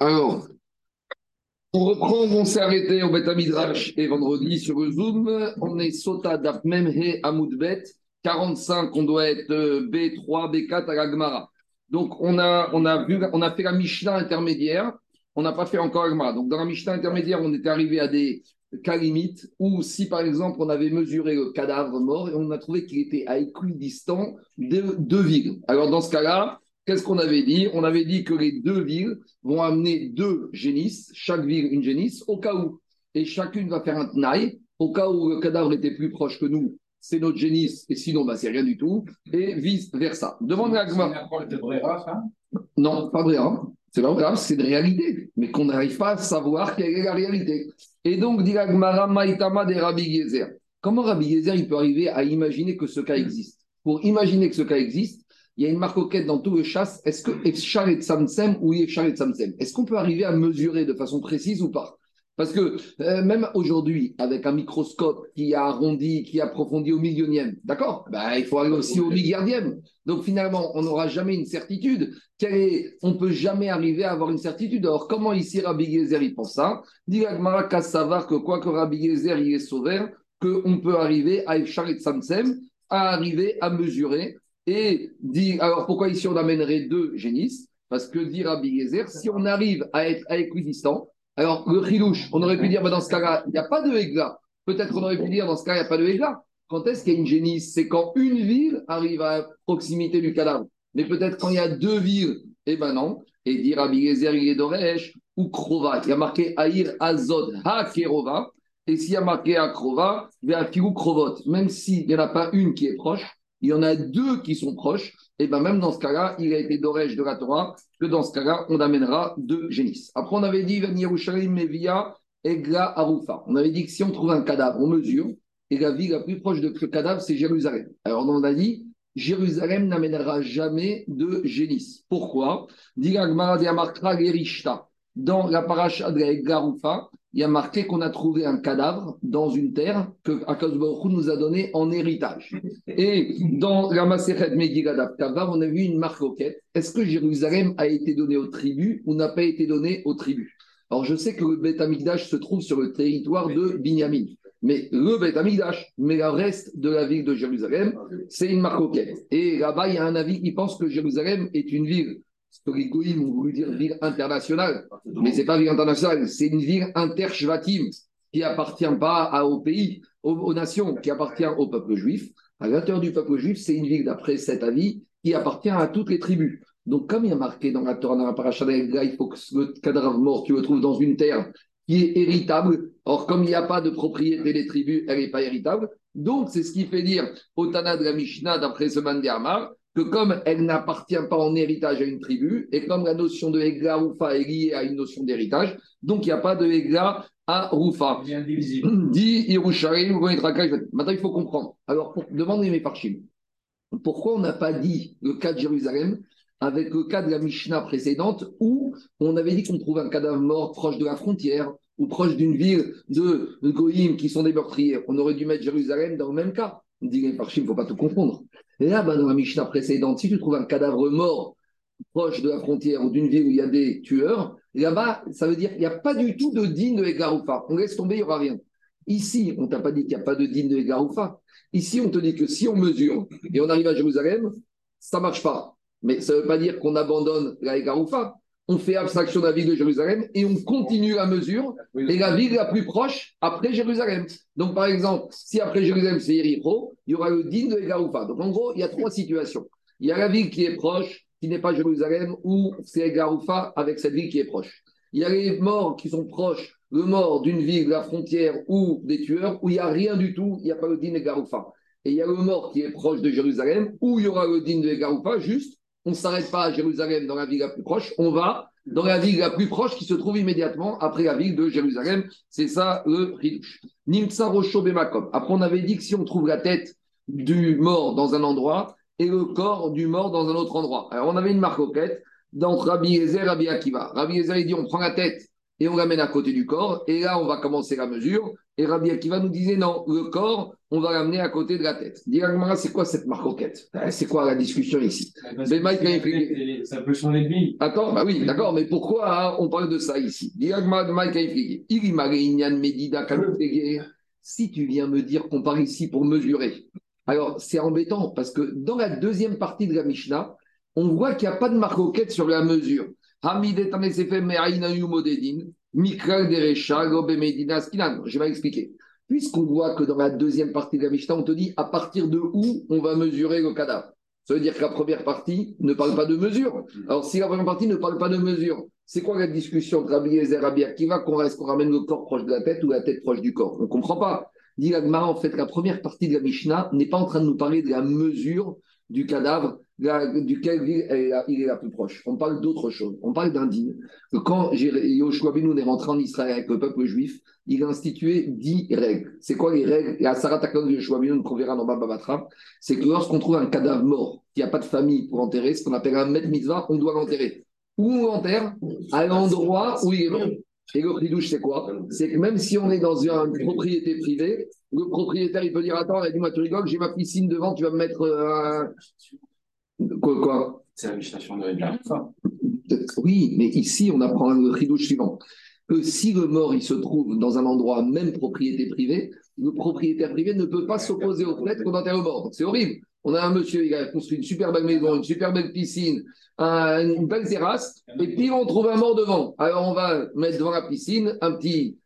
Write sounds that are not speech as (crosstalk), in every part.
Alors, pour reprendre, on s'est arrêté au Beth Midrash et vendredi sur le Zoom. On est Sota Daf Memhe Amoudbet 45, on doit être B3, B4 à la Gemara. Donc, on a, on, a vu, on a fait la Mishnah intermédiaire, on n'a pas fait encore la Gemara. Donc, dans la Mishnah intermédiaire, on était arrivé à des cas limites où, si par exemple, on avait mesuré le cadavre mort et on a trouvé qu'il était à équidistant de deux villes. Alors, dans ce cas-là, Qu'est-ce qu'on avait dit? On avait dit que les deux villes vont amener deux génisses, chaque ville une génisse, au cas où. Et chacune va faire un tnaï, au cas où le cadavre était plus proche que nous, c'est notre génisse, et sinon, bah, c'est rien du tout, et vice-versa. Demande. Non, pas Brera. C'est pas grave, c'est une réalité, mais qu'on n'arrive pas à savoir quelle est la réalité. Et donc, dit Agmara Maïtama de Rabbi Gezer. Comment Rabbi Gezer il peut arriver à imaginer que ce cas existe? Pour imaginer que ce cas existe, il y a une marcoquette dans tout le chasse. Est-ce que et ou Efchar et Samsem Est-ce qu'on peut arriver à mesurer de façon précise ou pas? Parce que euh, même aujourd'hui, avec un microscope qui a arrondi, qui approfondit au millionième, d'accord? Ben, Il faut aller aussi au milliardième. Donc finalement, on n'aura jamais une certitude. On ne peut jamais arriver à avoir une certitude. Alors comment ici Rabbi Gezer il pense ça Dit qu'à savoir que quoi que Rabbi Gezer il est sauveur, qu'on peut arriver à Efchar et à arriver à mesurer et dit, alors pourquoi ici on amènerait deux génisses? Parce que dit Rabbi Gezer, si on arrive à être à équidistant, alors le chilouche, on aurait pu dire, bah, dans ce cas-là, il n'y a pas de égla. Peut-être qu'on aurait pu dire, dans ce cas, il n'y a pas de égla. Quand est-ce qu'il y a une génisse? C'est quand une ville arrive à proximité du cadavre. Mais peut-être quand il y a deux villes, eh ben non. Et dit Rabbi Gezer, il est d'Oresh ou Krova. Il y a marqué Aïr Azod Ha Kerova. Et s'il y a marqué Akrova, il y a Krovot. Même s'il n'y en a pas une qui est proche, il y en a deux qui sont proches, et bien même dans ce cas-là, il a été d'orège de la Torah, que dans ce cas-là, on amènera deux génisses. Après, on avait dit, Mevia, Egla, Arufa. On avait dit que si on trouve un cadavre, on mesure, et la ville la plus proche de ce cadavre, c'est Jérusalem. Alors, on a dit, Jérusalem n'amènera jamais de génisse. Pourquoi? Dans la paracha de la Arufa, il y a marqué qu'on a trouvé un cadavre dans une terre que Akash nous a donné en héritage. Et dans la Maseret Megillah on a vu une marque quête. Est-ce que Jérusalem a été donné aux tribus ou n'a pas été donné aux tribus? Alors je sais que le Beth Amikdash se trouve sur le territoire de Binyamin. Mais le Beth Amikdash, mais le reste de la ville de Jérusalem, c'est une marque quête. Et là-bas, il y a un avis qui pense que Jérusalem est une ville Goïm ont voulu dire ville internationale, mais ce n'est pas ville internationale, c'est une ville intershvatim qui appartient pas au pays, aux, nations, qui appartient au peuple juif. À l'intérieur du peuple juif, c'est une ville, d'après cet avis, qui appartient à toutes les tribus. Donc, comme il y a marqué dans la Torah, dans la paracha il faut que le cadavre mort, tu le trouves dans une terre qui est héritable. Or, comme il n'y a pas de propriété des tribus, elle n'est pas héritable. Donc, c'est ce qui fait dire au Tana de la Mishnah, d'après ce Mandiamar, que comme elle n'appartient pas en héritage à une tribu, et comme la notion de Egla Rufa est liée à une notion d'héritage, donc il n'y a pas de Egla à Rufa. (clears throat) Dit Yerushalayim, Maintenant, il faut comprendre. Alors, pour, demandez mes parchim. Pourquoi on n'a pas dit le cas de Jérusalem avec le cas de la Mishnah précédente où on avait dit qu'on trouve un cadavre mort proche de la frontière ou proche d'une ville de Goïm qui sont des meurtriers? On aurait dû mettre Jérusalem dans le même cas. Dit les parchim, il ne faut pas tout confondre. Là, dans la Mishnah précédente, si tu trouves un cadavre mort proche de la frontière ou d'une ville où il y a des tueurs, là-bas, ça veut dire qu'il n'y a pas du tout de digne de Egaroufa. On laisse tomber, il n'y aura rien. Ici, on ne t'a pas dit qu'il n'y a pas de digne de Egaroufa. Ici, on te dit que si on mesure et on arrive à Jérusalem, ça ne marche pas. Mais ça ne veut pas dire qu'on abandonne la Egaroufa. On fait abstraction de la ville de Jérusalem et on continue la mesure. Et la ville la plus proche après Jérusalem. Donc, par exemple, si après Jérusalem, c'est Yericho, il y aura le digne de Egaroufa. Donc, en gros, il y a trois situations. Il y a la ville qui est proche, qui n'est pas Jérusalem, ou c'est Egaroufa avec cette ville qui est proche. Il y a les morts qui sont proches, le mort d'une ville, de la frontière ou des tueurs, où il n'y a rien du tout, il n'y a pas le digne de Egaroufa. Et il y a le mort qui est proche de Jérusalem, où il y aura le digne de Egaroufa, juste, on ne s'arrête pas à Jérusalem dans la ville la plus proche, on va dans la ville la plus proche qui se trouve immédiatement après la ville de Jérusalem. C'est ça le Ridouche. Nimtsa Rosho Bemakom. Après, on avait dit que si on trouve la tête du mort dans un endroit et le corps du mort dans un autre endroit. Alors, on avait une marque d'entre Rabbi Ezer et Rabbi Akiva. Rabbi Ezer, dit on prend la tête et on l'amène à côté du corps. Et là, on va commencer la mesure. Et Rabbi Akiva nous disait non, le corps, on va l'amener à côté de la tête. Dis-moi, c'est quoi cette marcoquette? Eh, C'est quoi la discussion ici? Ça peut changer de vie. Attends, bah oui, d'accord, mais pourquoi hein, on parle de ça ici? Si tu viens me dire qu'on parle ici pour mesurer, alors c'est embêtant parce que dans la deuxième partie de la Mishnah, on voit qu'il n'y a pas de marcoquette sur la mesure. Je vais expliquer. Puisqu'on voit que dans la deuxième partie de la Mishnah, on te dit à partir de où on va mesurer le cadavre. Ça veut dire que la première partie ne parle pas de mesure. Alors, si la première partie ne parle pas de mesure, c'est quoi la discussion entre Rabbi Ezer et Rabbi Akiva qu'on reste, qu'on ramène le corps proche de la tête ou la tête proche du corps? On ne comprend pas. Dit en fait, la première partie de la Mishnah n'est pas en train de nous parler de la mesure du cadavre duquel il est, la, plus proche. On parle d'autre chose. On parle d'un. Quand Yoshua Benoun est rentré en Israël avec le peuple juif, il a institué dix règles. C'est quoi les règles? Et à Saratakon de Yoshua Benoun, qu'on verra dans Babatra, c'est que lorsqu'on trouve un cadavre mort, qui n'a pas de famille pour enterrer, ce qu'on appelle un met mitzvah, on doit l'enterrer. Où on l'enterre À l'endroit où il est mort. Et le ridouche, c'est quoi? C'est que même si on est dans une propriété privée, le propriétaire, il peut dire Attends, dis-moi, tu rigoles, j'ai ma piscine devant, tu vas me mettre un. Quoi, C'est la législation de la Oui, mais ici, on apprend le ridouche suivant que si le mort il se trouve dans un endroit, même propriété privée, le propriétaire privé ne peut pas s'opposer au fait qu'on enterre le mort. C'est horrible. On a un monsieur, il a construit une super belle maison, une super belle piscine, une belle terrasse, et puis on trouve un mort devant. Alors on va mettre devant la piscine un petit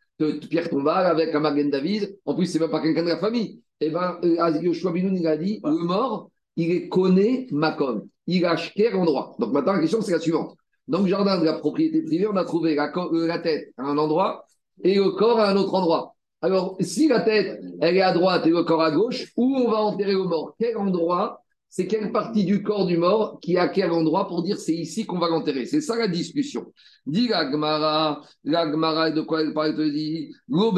pierre tombale avec un Magen David. En plus, c'est même pas quelqu'un de la famille. Et eh bien, euh, Yoshua Binoun, il a dit le mort, il connu Macom. Il a quel endroit. Donc maintenant, la question, c'est la suivante. Dans le jardin de la propriété privée, on a trouvé la, euh, la tête à un endroit et le corps à un autre endroit. Alors, si la tête, elle est à droite et le corps à gauche, où on va enterrer le mort? Quel endroit? C'est quelle partie du corps du mort qui est à quel endroit pour dire c'est ici qu'on va l'enterrer? C'est ça la discussion. Dit la Gemara, la Gemara, de quoi elle parle, te dit. On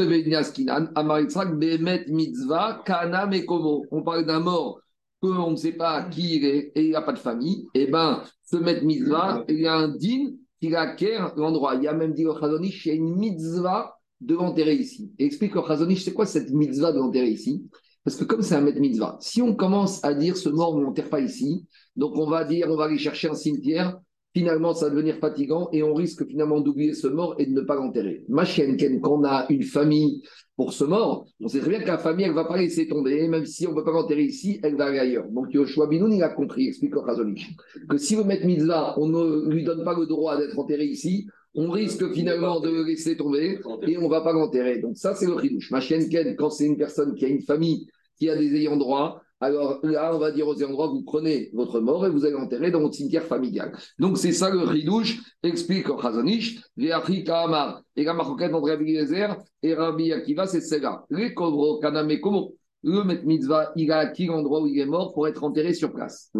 parle d'un mort qu'on ne sait pas qui il est et il n'a pas de famille. Eh bien, ce met mitzvah, il y a un din qui acquiert l'endroit. Il y a même dit au Chazonish, il y a une mitzvah de l'enterrer ici. Explique au Chazonish, c'est quoi cette mitzvah de l'enterrer ici? Parce que comme c'est un maître mitzvah, si on commence à dire ce mort, on ne pas ici, donc on va dire, on va aller chercher un cimetière, finalement, ça va devenir fatigant et on risque finalement d'oublier ce mort et de ne pas l'enterrer. Ma chienne, quand on a une famille pour ce mort, on sait très bien que la famille, elle ne va pas laisser tomber, même si on ne peut pas l'enterrer ici, elle va aller ailleurs. Donc Yoshua Binoun, il a compris, explique Razonich, que si le maître mitzvah, on ne lui donne pas le droit d'être enterré ici, on risque finalement de le laisser tomber et on ne va pas l'enterrer. Donc ça, c'est le ridouche. Ma chienne Ken, quand c'est une personne qui a une famille, qui a des ayants droit, alors là, on va dire aux droit, vous prenez votre mort et vous allez l'enterrer dans votre cimetière familial. Donc c'est ça le ridouche, explique Chazonish, Véachri Kahamar, et la marquette entre Rabbi et Rabbi Akiva, c'est celle-là. Les Kovro, Kaname Komo, le Met Mitzvah, il a acquis l'endroit où il est mort pour être enterré sur place.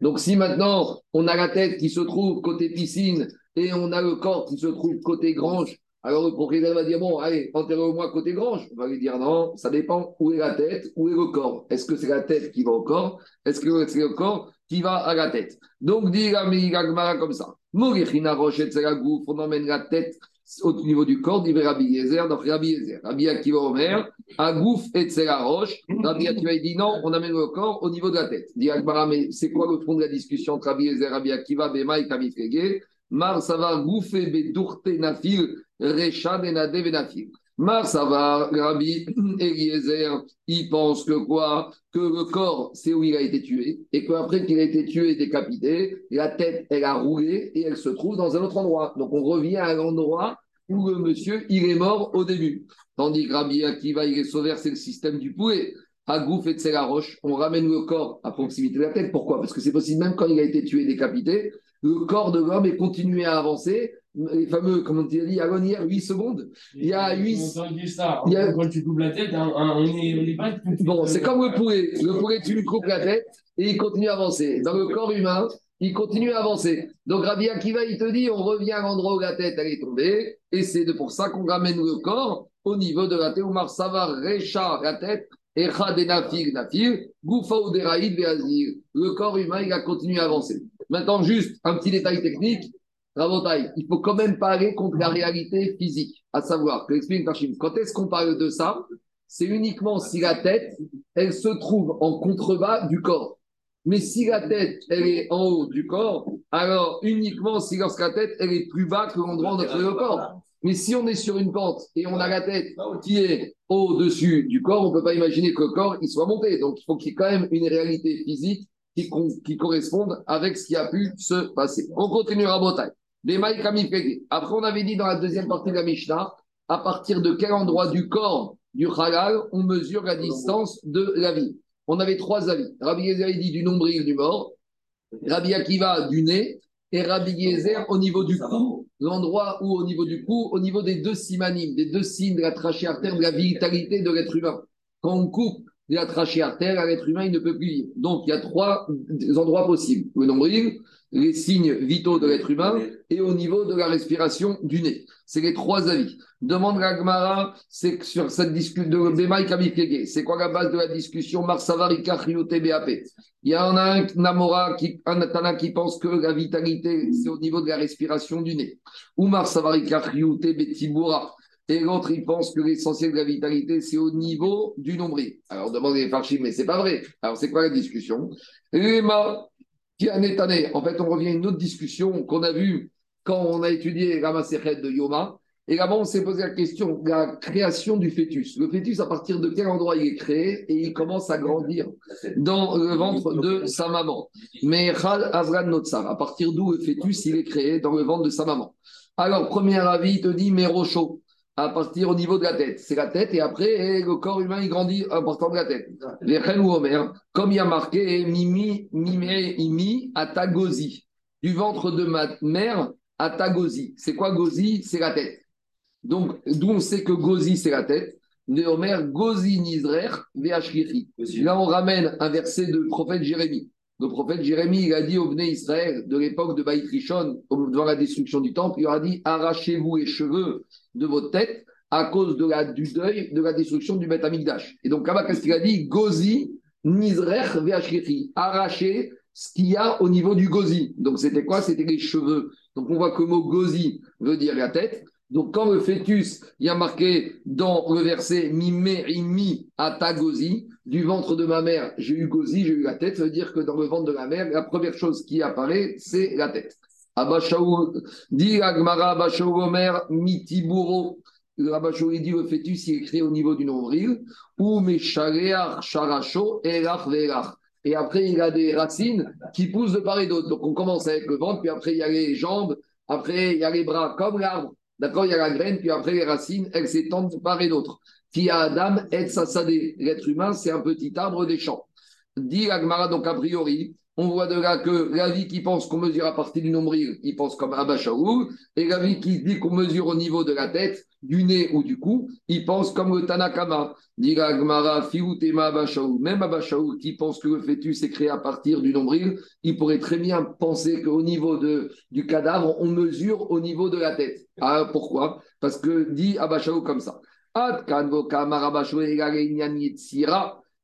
Donc si maintenant on a la tête qui se trouve côté piscine et on a le corps qui se trouve côté grange, alors le propriétaire va dire Bon, allez, enterrez-moi côté grange. On va lui dire Non, ça dépend où est la tête, où est le corps. Est-ce que c'est la tête qui va au corps? Est-ce que c'est le corps qui va à la tête? Donc, dit la comme ça on emmène la tête au niveau du corps, dit Rabbi Yezer, donc Rabbi Yezer, Rabbi Akiva Omer, à Gouf et la roche. Rabbi Akiva dit non, on amène le corps au niveau de la tête. Dit Akbara, mais c'est quoi le fond de la discussion entre Rabbi Yezer, Rabbi Akiva, Bema et Kamifrege Mar Savar Gouf et Bedurte Nafil, Recha Benade Benafil. Mar Savar, Rabbi Eliezer, il pense que quoi? Que le corps, c'est où il a été tué, et qu'après qu'il a été tué et décapité, la tête, elle a roulé et elle se trouve dans un autre endroit. Donc on revient à l'endroit où le monsieur, il est mort au début. Tandis que Rabbi Akiva, il est sauvé, c'est le système du pouet. À Gouf et la roche, on ramène le corps à proximité de la tête. Pourquoi? Parce que c'est possible, même quand il a été tué décapité, le corps de l'homme est continué à avancer. Les fameux, comment tu as dit, avant hier, 8 secondes. Il y a 8. Ça. Il y a... Quand tu coupes la tête, on n'est pas. Bon, c'est comme le poulet. Le poulet, tu lui coupes la tête et il continue à avancer. Dans le corps humain, il continue à avancer. Donc Rabbi Akiva, il te dit, on revient à l'endroit où la tête elle est tombée, et c'est pour ça qu'on ramène le corps au niveau de la tête. Oumar Savar Recha, la tête, le corps humain, il a continué à avancer. Maintenant, juste un petit détail technique. Rabotai, il faut quand même parler contre la réalité physique, à savoir, que explique quand est-ce qu'on parle de ça? C'est uniquement si la tête, elle se trouve en contrebas du corps. Mais si la tête, elle est en haut du corps, alors uniquement si lorsque la tête, elle est plus bas que l'endroit où trouvé le corps. Mais si on est sur une pente et on a la tête qui est au-dessus du corps, on ne peut pas imaginer que le corps il soit monté. Donc il faut qu'il y ait quand même une réalité physique qui, qui corresponde avec ce qui a pu se passer. On continue à Botaï. Après, on avait dit dans la deuxième partie de la Mishnah, à partir de quel endroit du corps du halal on mesure la distance de la vie? On avait trois avis. Rabbi Yezer dit du nombril du mort, Rabbi Akiva du nez et Rabbi Yezer au niveau du cou, l'endroit où au niveau du cou, au niveau des deux simanimes, des deux signes de la trachée artère, de la vitalité de l'être humain. Quand on coupe la trachée artère, l'être humain, il ne peut plus vivre. Donc, il y a trois endroits possibles. Le nombril, les signes vitaux de l'être humain et au niveau de la respiration du nez. C'est les trois avis. Demande la Gemara, c'est sur cette discussion de Bemaï C'est quoi la base de la discussion? Marsavarika BAP. Il y en a un Namora, qui, un Tana qui pense que la vitalité, c'est au niveau de la respiration du nez. Ou Marsavarika Betibura. Et l'autre, il pense que l'essentiel de la vitalité, c'est au niveau du nombril. Alors, demandez les mais c'est pas vrai. Alors, c'est quoi la discussion? En fait, on revient à une autre discussion qu'on a vue quand on a étudié la de Yoma. Et là-bas, on s'est posé la question de la création du fœtus. Le fœtus, à partir de quel endroit il est créé et il commence à grandir dans le ventre de sa maman. Mais Khal Azran Notsar, à partir d'où le fœtus, il est créé dans le ventre de sa maman. Alors, premier avis, il te dit Mérocho à partir au niveau de la tête. C'est la tête et après, le corps humain, il grandit en partant de la tête. Les ou Omer, comme il y a marqué Mimi, Mimi, Imi, Atagozi. Du ventre de ma mère, Atagozi. C'est quoi Gozi C'est la tête. Donc, d'où on sait que Gozi, c'est la tête? De Omer, Gozi Nizrer, Là, on ramène un verset de prophète Jérémie. Le prophète Jérémie, il a dit au Bnei Israël de l'époque de Baït Rishon, devant la destruction du temple, il a dit Arrachez-vous les cheveux de votre tête à cause de la, du deuil de la destruction du Beth. Et donc là-bas, a dit Gozi, Nizrech, Veachiri. Arrachez ce qu'il y a au niveau du Gozi. Donc c'était quoi? C'était les cheveux. Donc on voit que le mot Gozi veut dire la tête. Donc, quand le fœtus, il y a marqué dans le verset Mimé imi ata gozi, du ventre de ma mère, j'ai eu gozi, j'ai eu la tête, ça veut dire que dans le ventre de la mère, la première chose qui apparaît, c'est la tête. Abashaou, dit Agmara Abashaou Omer, mitiburo. Abashaou, il dit le fœtus, il est créé au niveau du nombril, ou mesharear sharacho erach verach. Et après, il a des racines qui poussent de part et d'autre. Donc, on commence avec le ventre, puis après, il y a les jambes, après, il y a les bras, comme l'arbre. D'accord Il y a la graine, puis après les racines, elles s'étendent par et d'autre. Qui a Adam et Sassadé. L'être humain, c'est un petit arbre des champs. Dit Agmara, donc a priori, on voit de là que la vie qui pense qu'on mesure à partir du nombril, il pense comme Abba et la vie qui dit qu'on mesure au niveau de la tête, du nez ou du cou, il pense comme le Tanakama. Fiutema Même Abba qui pense que le fœtus est créé à partir du nombril, il pourrait très bien penser qu'au niveau du cadavre, on mesure au niveau de la tête. Ah, pourquoi? Parce que dit Abba comme ça.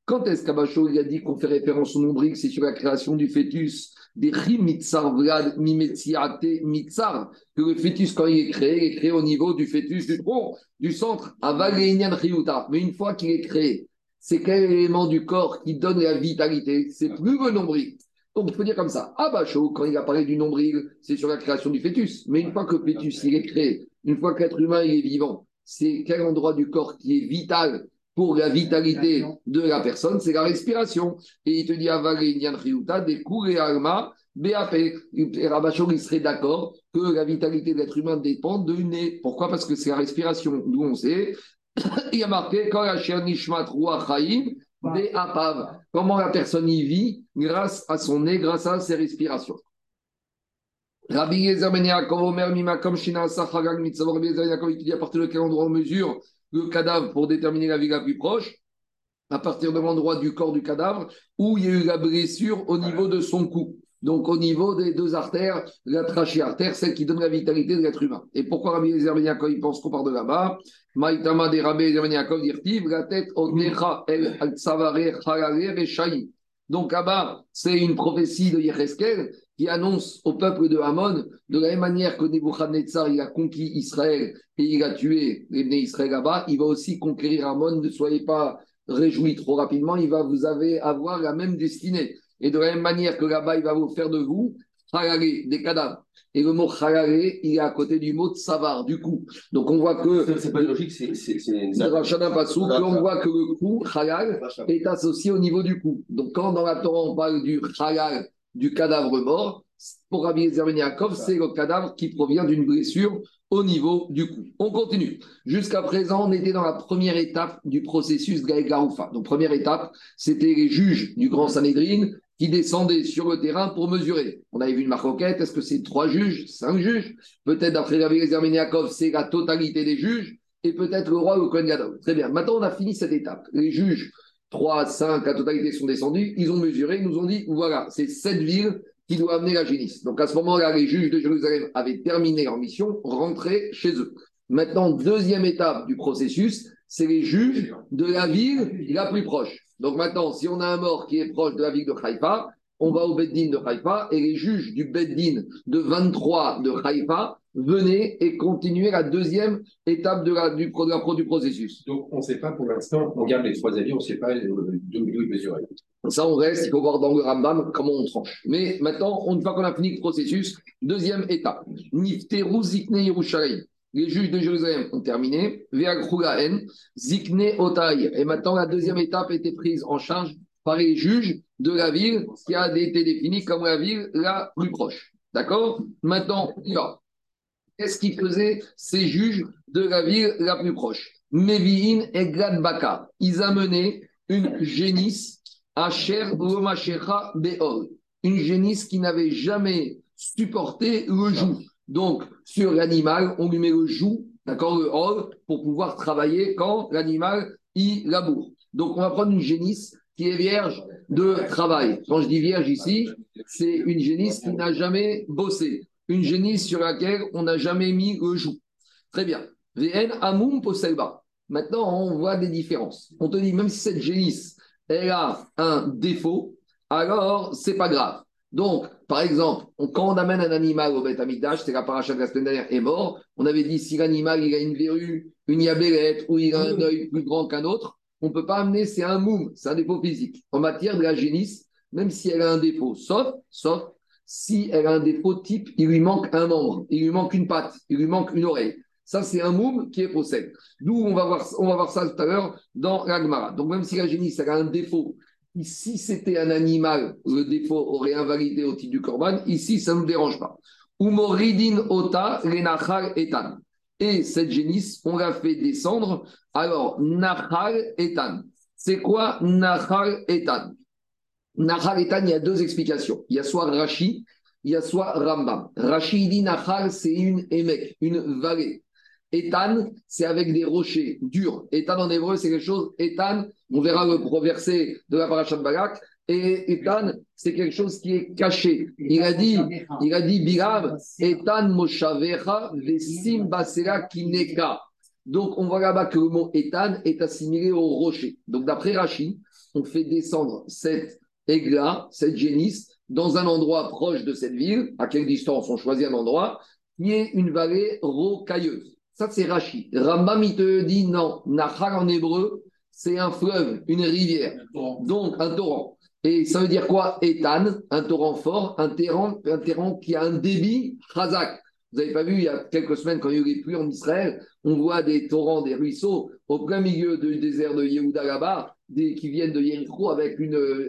Quand est-ce qu'Abacho a dit qu'on fait référence au nombril, c'est sur la création du fœtus des Mitzar Vlad Mitzar, que le fœtus, quand il est créé, il est créé au niveau du fœtus du tronc, du centre, Mais une fois qu'il est créé, c'est quel élément du corps qui donne la vitalité? C'est plus le nombril. Donc, il faut dire comme ça. Abacho, quand il a parlé du nombril, c'est sur la création du fœtus. Mais une fois que le fœtus il est créé, une fois que l'être humain il est vivant, c'est quel endroit du corps qui est vital pour la vitalité de la personne, c'est la respiration. Et il te dit, des et alma, BAP. Et Rabachon, il serait d'accord que la vitalité de l'être humain dépend de nez. Pourquoi? Parce que c'est la respiration, d'où on sait. (coughs) il y a marqué, quand la nishmat chaim, apav. Comment la personne y vit grâce à son nez, grâce à ses respirations? Rabbi Yezer Ben Yaakov Omer Mimakom Shina Sachagag Mitzavor Rabbi Yezer Yaakov, il dit à partir de quel endroit on mesure le cadavre pour déterminer la vie la plus proche, à partir de l'endroit du corps du cadavre où il y a eu la blessure au niveau de son cou. Donc, au niveau des deux artères, la trachée artère, celle qui donne la vitalité de l'être humain. Et pourquoi Rabbi Ben il pense qu'on part de là-bas? Maïtama de Rabbi Yezer Yaakov la tête, El et Donc là-bas, c'est une prophétie de Yecheskel qui annonce au peuple de Hamon, de la même manière que Nebuchadnezzar, il a conquis Israël et il a tué les nés Israël là-bas, il va aussi conquérir Hamon. Ne soyez pas réjouis trop rapidement, il va vous avoir la même destinée. Et de la même manière que là-bas, il va vous faire de vous des cadavres. Et le mot halal, il est à côté du mot savar, du coup. Donc on voit que. C'est pas logique, c'est. On voit que le coup, halal, est associé au niveau du coup. Donc quand dans la Torah on parle du halal, du cadavre mort, pour Rabbi Yaakov, c'est le cadavre qui provient d'une blessure au niveau du cou. On continue. Jusqu'à présent, on était dans la première étape du processus Gaïgaroufa. Donc, première étape, c'était les juges du Grand Sanhedrin qui descendaient sur le terrain pour mesurer. On avait vu une maroquette, est-ce que c'est trois juges, cinq juges? Peut-être d'après Rabbi Yaakov, c'est la totalité des juges, et peut-être le roi ou Kohen Très bien. Maintenant, on a fini cette étape. Les juges 3, 5, la totalité sont descendus, ils ont mesuré, ils nous ont dit, voilà, c'est cette ville qui doit amener la génisse. Donc à ce moment-là, les juges de Jérusalem avaient terminé leur mission, rentrés chez eux. Maintenant, deuxième étape du processus, c'est les juges de la ville la plus proche. Donc maintenant, si on a un mort qui est proche de la ville de Haïfa, on va au Beddin de Haïfa et les juges du Beddin de 23 de Haïfa venez et continuez la deuxième étape de la, du, du processus. Donc, on ne sait pas pour l'instant, on garde les trois avis, on ne sait pas euh, d'où ils mesuraient. Ça, on reste, il faut voir dans le Rambam comment on tranche. Mais maintenant, une fois qu'on a fini le processus, deuxième étape. Nifteru Zikne Yerushalayim. Les juges de Jérusalem ont terminé. en Zikne Otaï. Et maintenant, la deuxième étape a été prise en charge par les juges de la ville qui a été définie comme la ville la plus proche. D'accord? Maintenant, il va. Qu'est-ce qu'ils faisaient ces juges de la ville la plus proche? Mevi'in et Gladbaka. Ils amenaient une génisse, Asher Romachecha Beol. Une génisse qui n'avait jamais supporté le joug. Donc, sur l'animal, on lui met le joug, d'accord, le hol, pour pouvoir travailler quand l'animal il laboure. Donc, on va prendre une génisse qui est vierge de travail. Quand je dis vierge ici, c'est une génisse qui n'a jamais bossé une génisse sur laquelle on n'a jamais mis le joug. Très bien. VN Amoum Poselba. Maintenant, on voit des différences. On te dit, même si cette génisse, elle a un défaut, alors c'est pas grave. Donc, par exemple, quand on amène un animal au Beth Amidash, c'est la paracha de la semaine dernière, est mort, on avait dit si l'animal il a une verrue, une yabélette ou il a un œil plus grand qu'un autre, on ne peut pas amener, c'est un moum, c'est un défaut physique. En matière de la génisse, même si elle a un défaut, sauf, sauf si elle a un défaut type, il lui manque un membre, il lui manque une patte, il lui manque une oreille. Ça, c'est un moum qui est possède. D'où on va voir, on va voir ça tout à l'heure dans l'agmara. Donc, même si la génisse a un défaut, si c'était un animal, le défaut aurait invalidé au titre du korban. Ici, ça ne nous dérange pas. Umoridin ota lenachal etan. Et cette génisse, on l'a fait descendre. Alors, nachal etan. C'est quoi nachal etan? Nahal Etan, il y a deux explications. Il y a soit Rashi, il y a soit Rambam. Rashi dit Nahal, c'est une émec, une vallée. Etan, c'est avec des rochers durs. Etan en hébreu, c'est quelque chose. Etan, on verra le verset de la parasha de Balak. Et Etan, c'est quelque chose qui est caché. Il a dit, il a dit, Biram, Etan Moshavecha, Vesim Basera Kineka. Donc, on voit là-bas que le mot Etan est assimilé au rocher. Donc, d'après Rashi, on fait descendre cette Egla, cette génisse, dans un endroit proche de cette ville. À quelle distance on choisit un endroit qui est une vallée rocailleuse. Ça, c'est Rachi. Rambam, il te dit non. Nahal en hébreu, c'est un fleuve, une rivière. Donc, un torrent. Et ça veut dire quoi? Etan, un torrent fort, un terrain, un terrain qui a un débit chazak. Vous n'avez pas vu, il y a quelques semaines, quand il y a eu les pluies en Israël, on voit des torrents, des ruisseaux au plein milieu du désert de Yehuda là-bas, qui viennent de Yericho avec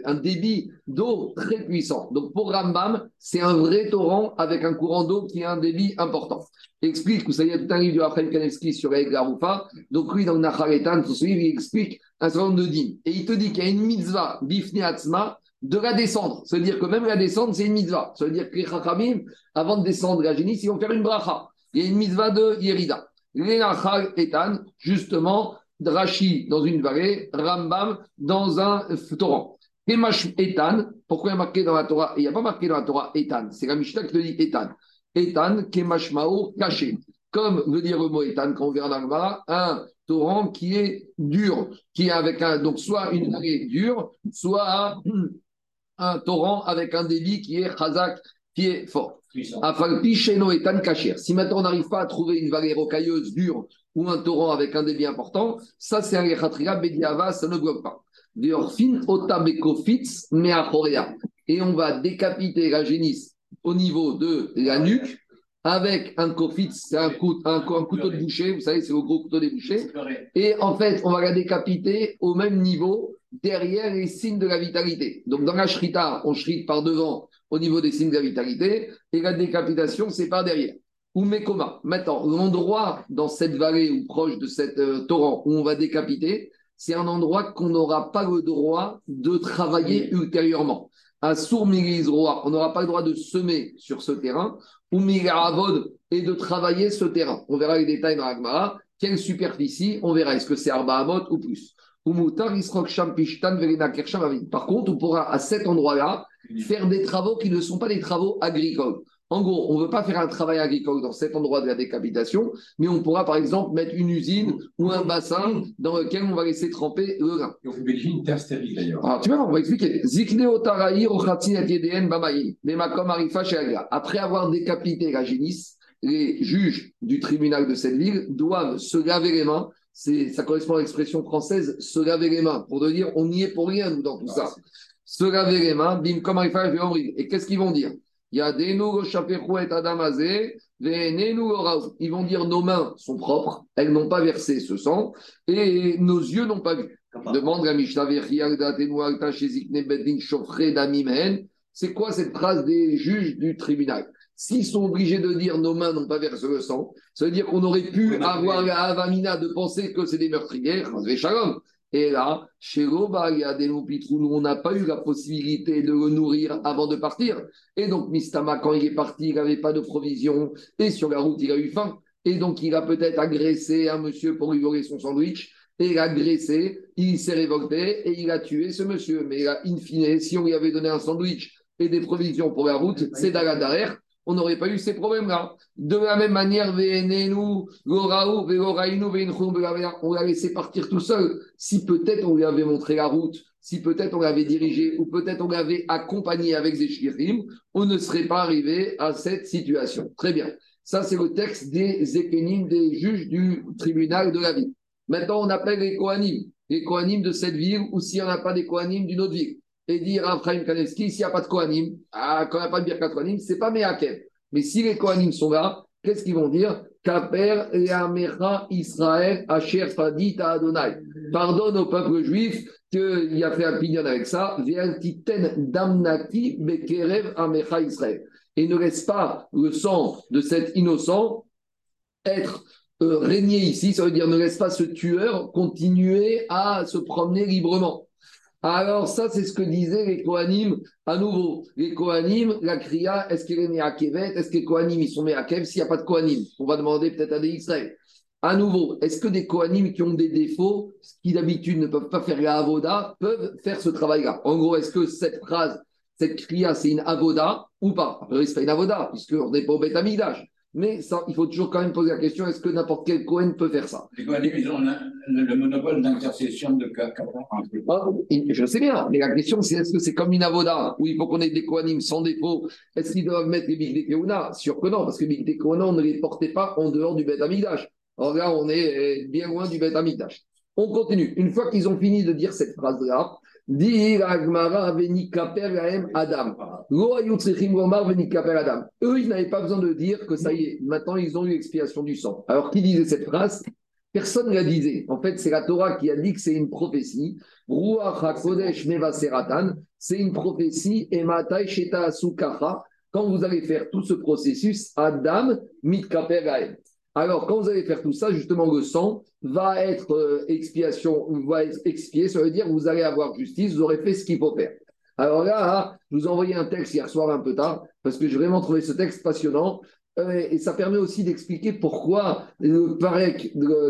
un débit d'eau très puissant. Donc pour Rambam, c'est un vrai torrent avec un courant d'eau qui a un débit important. Explique, vous savez, il y a tout un livre de Raphaël Kanevski sur Garoufa. Donc lui, dans Nacharetan, ce livre, il explique un certain nombre de dîmes. Et il te dit qu'il y a une mitzvah, bifne atzma, de la descendre. Ça veut dire que même la descendre, c'est une mitzvah. Ça veut dire que les chachamim, avant de descendre la génisse, ils vont faire une bracha. Il y a une mitzvah de Yerida. L'enachal etan, justement, Drachi dans une vallée, Rambam dans un torrent. Kemash etan, pourquoi il y a marqué dans la Torah Il n'y a pas marqué dans la Torah etan, c'est la Mishnah qui te dit etan. Etan, kemashmao, caché. Comme veut dire le mot etan, quand on verra dans le un torrent qui est dur, qui est avec un, donc soit une vallée dure, soit un torrent avec un débit qui est chazak, qui est fort. Si maintenant on n'arrive pas à trouver une vallée rocailleuse dure ou un torrent avec un débit important, ça c'est un yechatriga bediava, ça ne bloque pas. Et on va décapiter la génisse au niveau de la nuque avec un kofitz, c'est un, un, un couteau de boucher, vous savez, c'est le gros couteau des bouchers. Et en fait, on va la décapiter au même niveau derrière les signes de la vitalité. Donc dans la shrita, on shrite par devant au niveau des signes de la vitalité et la décapitation, c'est par derrière. Ou Mekoma. Maintenant, l'endroit dans cette vallée ou proche de cet euh, torrent où on va décapiter, c'est un endroit qu'on n'aura pas le droit de travailler ultérieurement. À Sourmirizroa, on n'aura pas le droit de semer sur ce terrain, ou Miravod, et de travailler ce terrain. On verra les détails dans l'Agmara. Quelle superficie On verra. Est-ce que c'est Arba ou plus? Par contre, on pourra à cet endroit-là faire des travaux qui ne sont pas des travaux agricoles. En gros, on ne veut pas faire un travail agricole dans cet endroit de la décapitation, mais on pourra par exemple mettre une usine ou un bassin dans lequel on va laisser tremper le grain. Et on privilégie une terre stérile d'ailleurs. Alors, tu vois, on va expliquer. Après avoir décapité la génisse, les juges du tribunal de cette ville doivent se laver les mains. Ça correspond à l'expression française, se laver les mains, pour de dire on n'y est pour rien, nous, dans tout ça. Se laver les mains, bim, comme et Et qu'est-ce qu'ils vont dire? Il y a des nouveaux adamazé, ils vont dire nos mains sont propres, elles n'ont pas versé ce sang, et nos yeux n'ont pas vu. Demande la Mishnah. C'est quoi cette phrase des juges du tribunal? S'ils sont obligés de dire nos mains n'ont pas versé le sang, ça veut dire qu'on aurait pu On avoir la avamina de penser que c'est des Shalom. Et là, chez Roba, il y a des Pitrou, nous, on n'a pas eu la possibilité de le nourrir avant de partir. Et donc, Mistama, quand il est parti, il n'avait pas de provisions. Et sur la route, il a eu faim. Et donc, il a peut-être agressé un monsieur pour lui voler son sandwich. Et il a agressé, il s'est révolté et il a tué ce monsieur. Mais là, in fine, si on lui avait donné un sandwich et des provisions pour la route, c'est derrière, on n'aurait pas eu ces problèmes-là. De la même manière, on l'a laissé partir tout seul. Si peut-être on lui avait montré la route, si peut-être on l'avait dirigé, ou peut-être on l'avait accompagné avec Zéchirim, on ne serait pas arrivé à cette situation. Très bien. Ça, c'est le texte des Ékénim, des juges du tribunal de la ville. Maintenant, on appelle les Kohanim, les Kohanim de cette ville, ou s'il n'y en a pas des Kohanim d'une autre ville. Et dire à Ephraim Kanevski, s'il n'y a pas de Kohanim, ah, quand il n'y a pas de Birkat Kohanim, c'est pas Meakev. Mais si les Kohanim sont là, qu'est-ce qu'ils vont dire? Kaper Eamecha Israël Asher Fadit Adonai. Pardonne au peuple juif qu'il a fait un pignon avec ça. Ve'altiten damnati bekerev Amecha Israël. Et ne laisse pas le sang de cet innocent être euh, régné ici. Ça veut dire ne laisse pas ce tueur continuer à se promener librement. Alors ça, c'est ce que disaient les Kohanim. À nouveau, les Kohanim, la Kriya, est-ce qu'elle est née à Kevet? Est-ce que les Kohanim, ils sont nés à Kev? S'il n'y a pas de Kohanim, on va demander peut-être à des Israël. À nouveau, est-ce que des Kohanim qui ont des défauts, qui d'habitude ne peuvent pas faire la Avoda, peuvent faire ce travail-là? En gros, est-ce que cette phrase, cette Kriya, c'est une Avoda ou pas? A priori, c'est pas une Avoda, puisqu'on n'est pas au Beth. Mais ça, il faut toujours quand même poser la question, est-ce que n'importe quel Kohen peut faire ça? Les Kohanim, ils ont le, le monopole d'intercession de. Ah, Je sais bien, mais la question c'est est-ce que c'est comme une avoda où il faut qu'on ait des Kohanim sans défaut? Est-ce qu'ils doivent mettre les Big Keuna Sûr que non, parce que Big Keuna, on ne les portait pas en dehors du Beth Amikdash. Alors là, on est bien loin du Beth Amikdash. On continue. Une fois qu'ils ont fini de dire cette phrase-là, Adam. Eux, ils n'avaient pas besoin de dire que ça y est, maintenant ils ont eu l'expiation du sang. Alors qui disait cette phrase? Personne ne la disait. En fait, c'est la Torah qui a dit que c'est une prophétie. Ruach HaKodesh Mevaseratan, c'est une prophétie. Et Matai Sheta Asukacha, quand vous allez faire tout ce processus, Adam Mitkaper Gaem. Alors, quand vous allez faire tout ça, justement, le sang va être euh, expiation, va être expié. Ça veut dire que vous allez avoir justice, vous aurez fait ce qu'il faut faire. Alors là, je vous ai envoyé un texte hier soir un peu tard, parce que j'ai vraiment trouvé ce texte passionnant. Euh, et ça permet aussi d'expliquer pourquoi le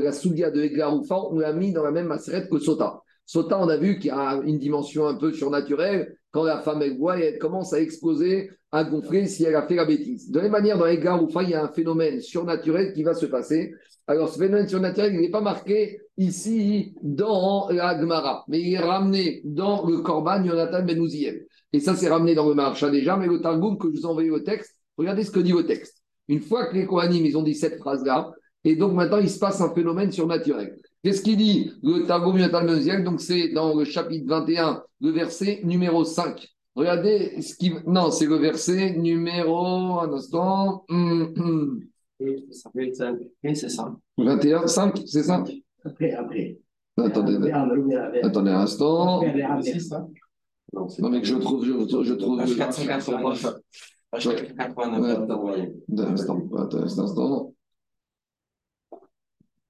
la Soudia de Eglaroufa, on l'a mis dans la même macérette que Sota. Sota, on a vu qu'il y a une dimension un peu surnaturelle. Quand la femme, elle voit, elle commence à exploser, à gonfler si elle a fait la bêtise. De la même manière, dans Eglaroufa, il y a un phénomène surnaturel qui va se passer. Alors, ce phénomène surnaturel, il n'est pas marqué ici dans la Gemara, mais il est ramené dans le Korban Yonatan Ben Uziel. Et ça, c'est ramené dans le marcha déjà, mais le Targum que je vous ai envoyé au texte, regardez ce que dit le texte. Une fois que les Kohanim, ils ont dit cette phrase-là, et donc maintenant, il se passe un phénomène surnaturel. Qu'est-ce qu'il dit Le Targum ben donc c'est dans le chapitre 21, le verset numéro 5. Regardez ce qui. Non, c'est le verset numéro. Un instant. 21, 5, c'est ça Après, après. Attendez, attendez un instant. Non, mais que je trouve, je, je trouve. H489.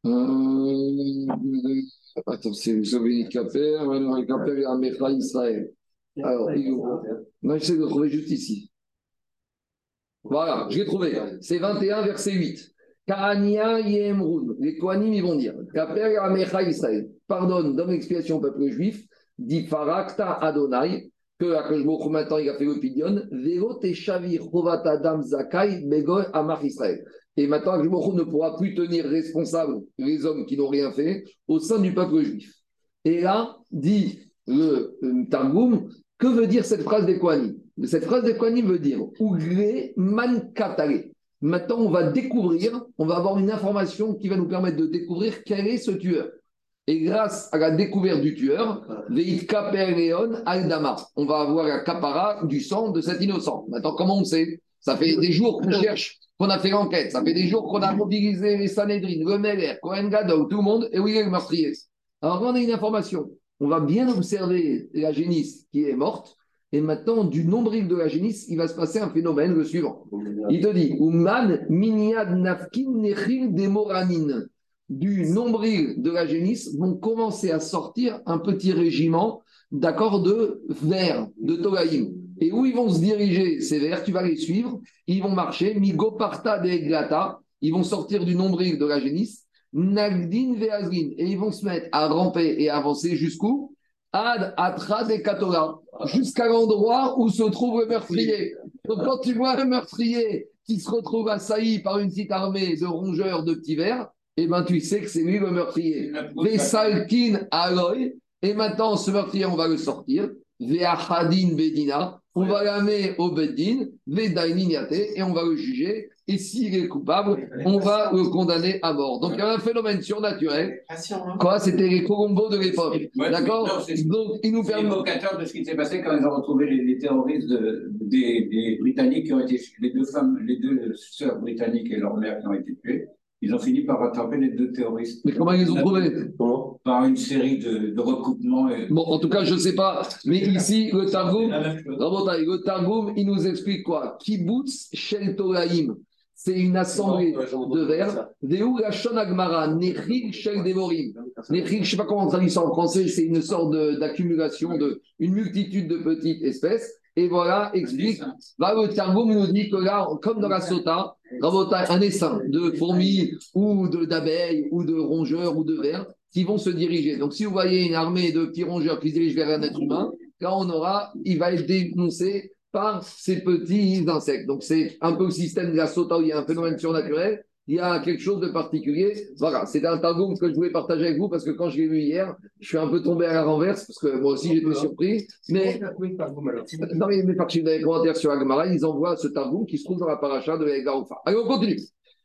Euh... Attends, c'est vous avez Kaper, les Kaper et Amecha Israël. Alors, il est Non, j'essaie de le trouver juste ici. Voilà, je l'ai trouvé. C'est 21, verset 8. Kaania Yemrun. Les Kohanim, ils vont dire Kaper Amecha Israël. Pardonne, donne l'expiation au peuple juif. Dit Farakta Adonai. Que Akashboko maintenant il a fait le pidion. Vero Teshavir Chovat Adam Zakai Begoy Amach Israël. Et maintenant, Akashboko ne pourra plus tenir responsable les hommes qui n'ont rien fait au sein du peuple juif. Et là, dit le euh, Targum, que veut dire cette phrase des Kohanim? Cette phrase des Kohanim veut dire Ugre man katale. Maintenant, on va découvrir, on va avoir une information qui va nous permettre de découvrir quel est ce tueur. Et grâce à la découverte du tueur, Veit Kaper Leon Aldama, on va avoir la capara du sang de cet innocent. Maintenant, comment on sait? Ça fait des jours qu'on cherche, qu'on a fait l'enquête, ça fait des jours qu'on a mobilisé les Sanhedrin, le Meller, Cohen Gadol, tout le monde, et où il le meurtrier Alors, on a une information. On va bien observer la génisse qui est morte, et maintenant, du nombril de la génisse, il va se passer un phénomène, le suivant. Il te dit, Uman nafkin nechil demoranin. Du nombril de la génisse vont commencer à sortir un petit régiment d'accord de vers, de Togaïm. Et où ils vont se diriger, ces vers, tu vas les suivre, ils vont marcher, migoparta de glata, ils vont sortir du nombril de la génisse, nagdin et ils vont se mettre à ramper et avancer jusqu'où? Ad atra de Katora, jusqu'à l'endroit où se trouve le meurtrier. Donc quand tu vois un meurtrier qui se retrouve assailli par une petite armée de rongeurs de petits vers, eh ben tu sais que c'est lui le meurtrier. Vesalkin aloy, et maintenant ce meurtrier, on va le sortir. Veachadin bedina, on va l'amener au yate, et on va le juger. Et s'il est coupable, on va le condamner à mort. Donc il y a un phénomène surnaturel. Quoi? C'était les Colombos de l'époque. D'accord? Donc il nous permet. évocateur de ce qui s'est passé quand ils ont retrouvé les, les terroristes de- des, des Britanniques qui ont été les deux femmes, les deux sœurs britanniques et leur mère qui ont été tuées. Ils ont fini par rattraper les deux terroristes Mais comment ils les ont trouvé? Comment? Par une série de, de recoupements. Et... Bon, en tout cas, je ne sais pas. Mais ici, le Targum, le Targum, il nous explique quoi? Kibbutz Shel Toraim. C'est une assemblée de vers. Veu Lachon Agmara, Nechig Shel Devorim. Nechig, je ne sais pas comment on traduit ça en français, c'est une sorte d'accumulation de une multitude de petites espèces. Et voilà, explique. Là, le Targum nous dit que là, comme dans la Sota, un essaim de fourmis ou d'abeilles ou de rongeurs ou de vers qui vont se diriger. Donc, si vous voyez une armée de petits rongeurs qui se dirigent vers un être humain, là, on aura, il va être dénoncé par ces petits insectes. Donc, c'est un peu le système de la sota où il y a un phénomène surnaturel. Il y a quelque chose de particulier. Voilà, c'est un targum que je voulais partager avec vous parce que quand je l'ai vu hier, je suis un peu tombé à la renverse parce que moi aussi j'étais surpris. Mais dans les, mes parties dans les commentaires sur Agmara, ils envoient ce targum qui se trouve dans la paracha de Garoufa. Allez, on continue.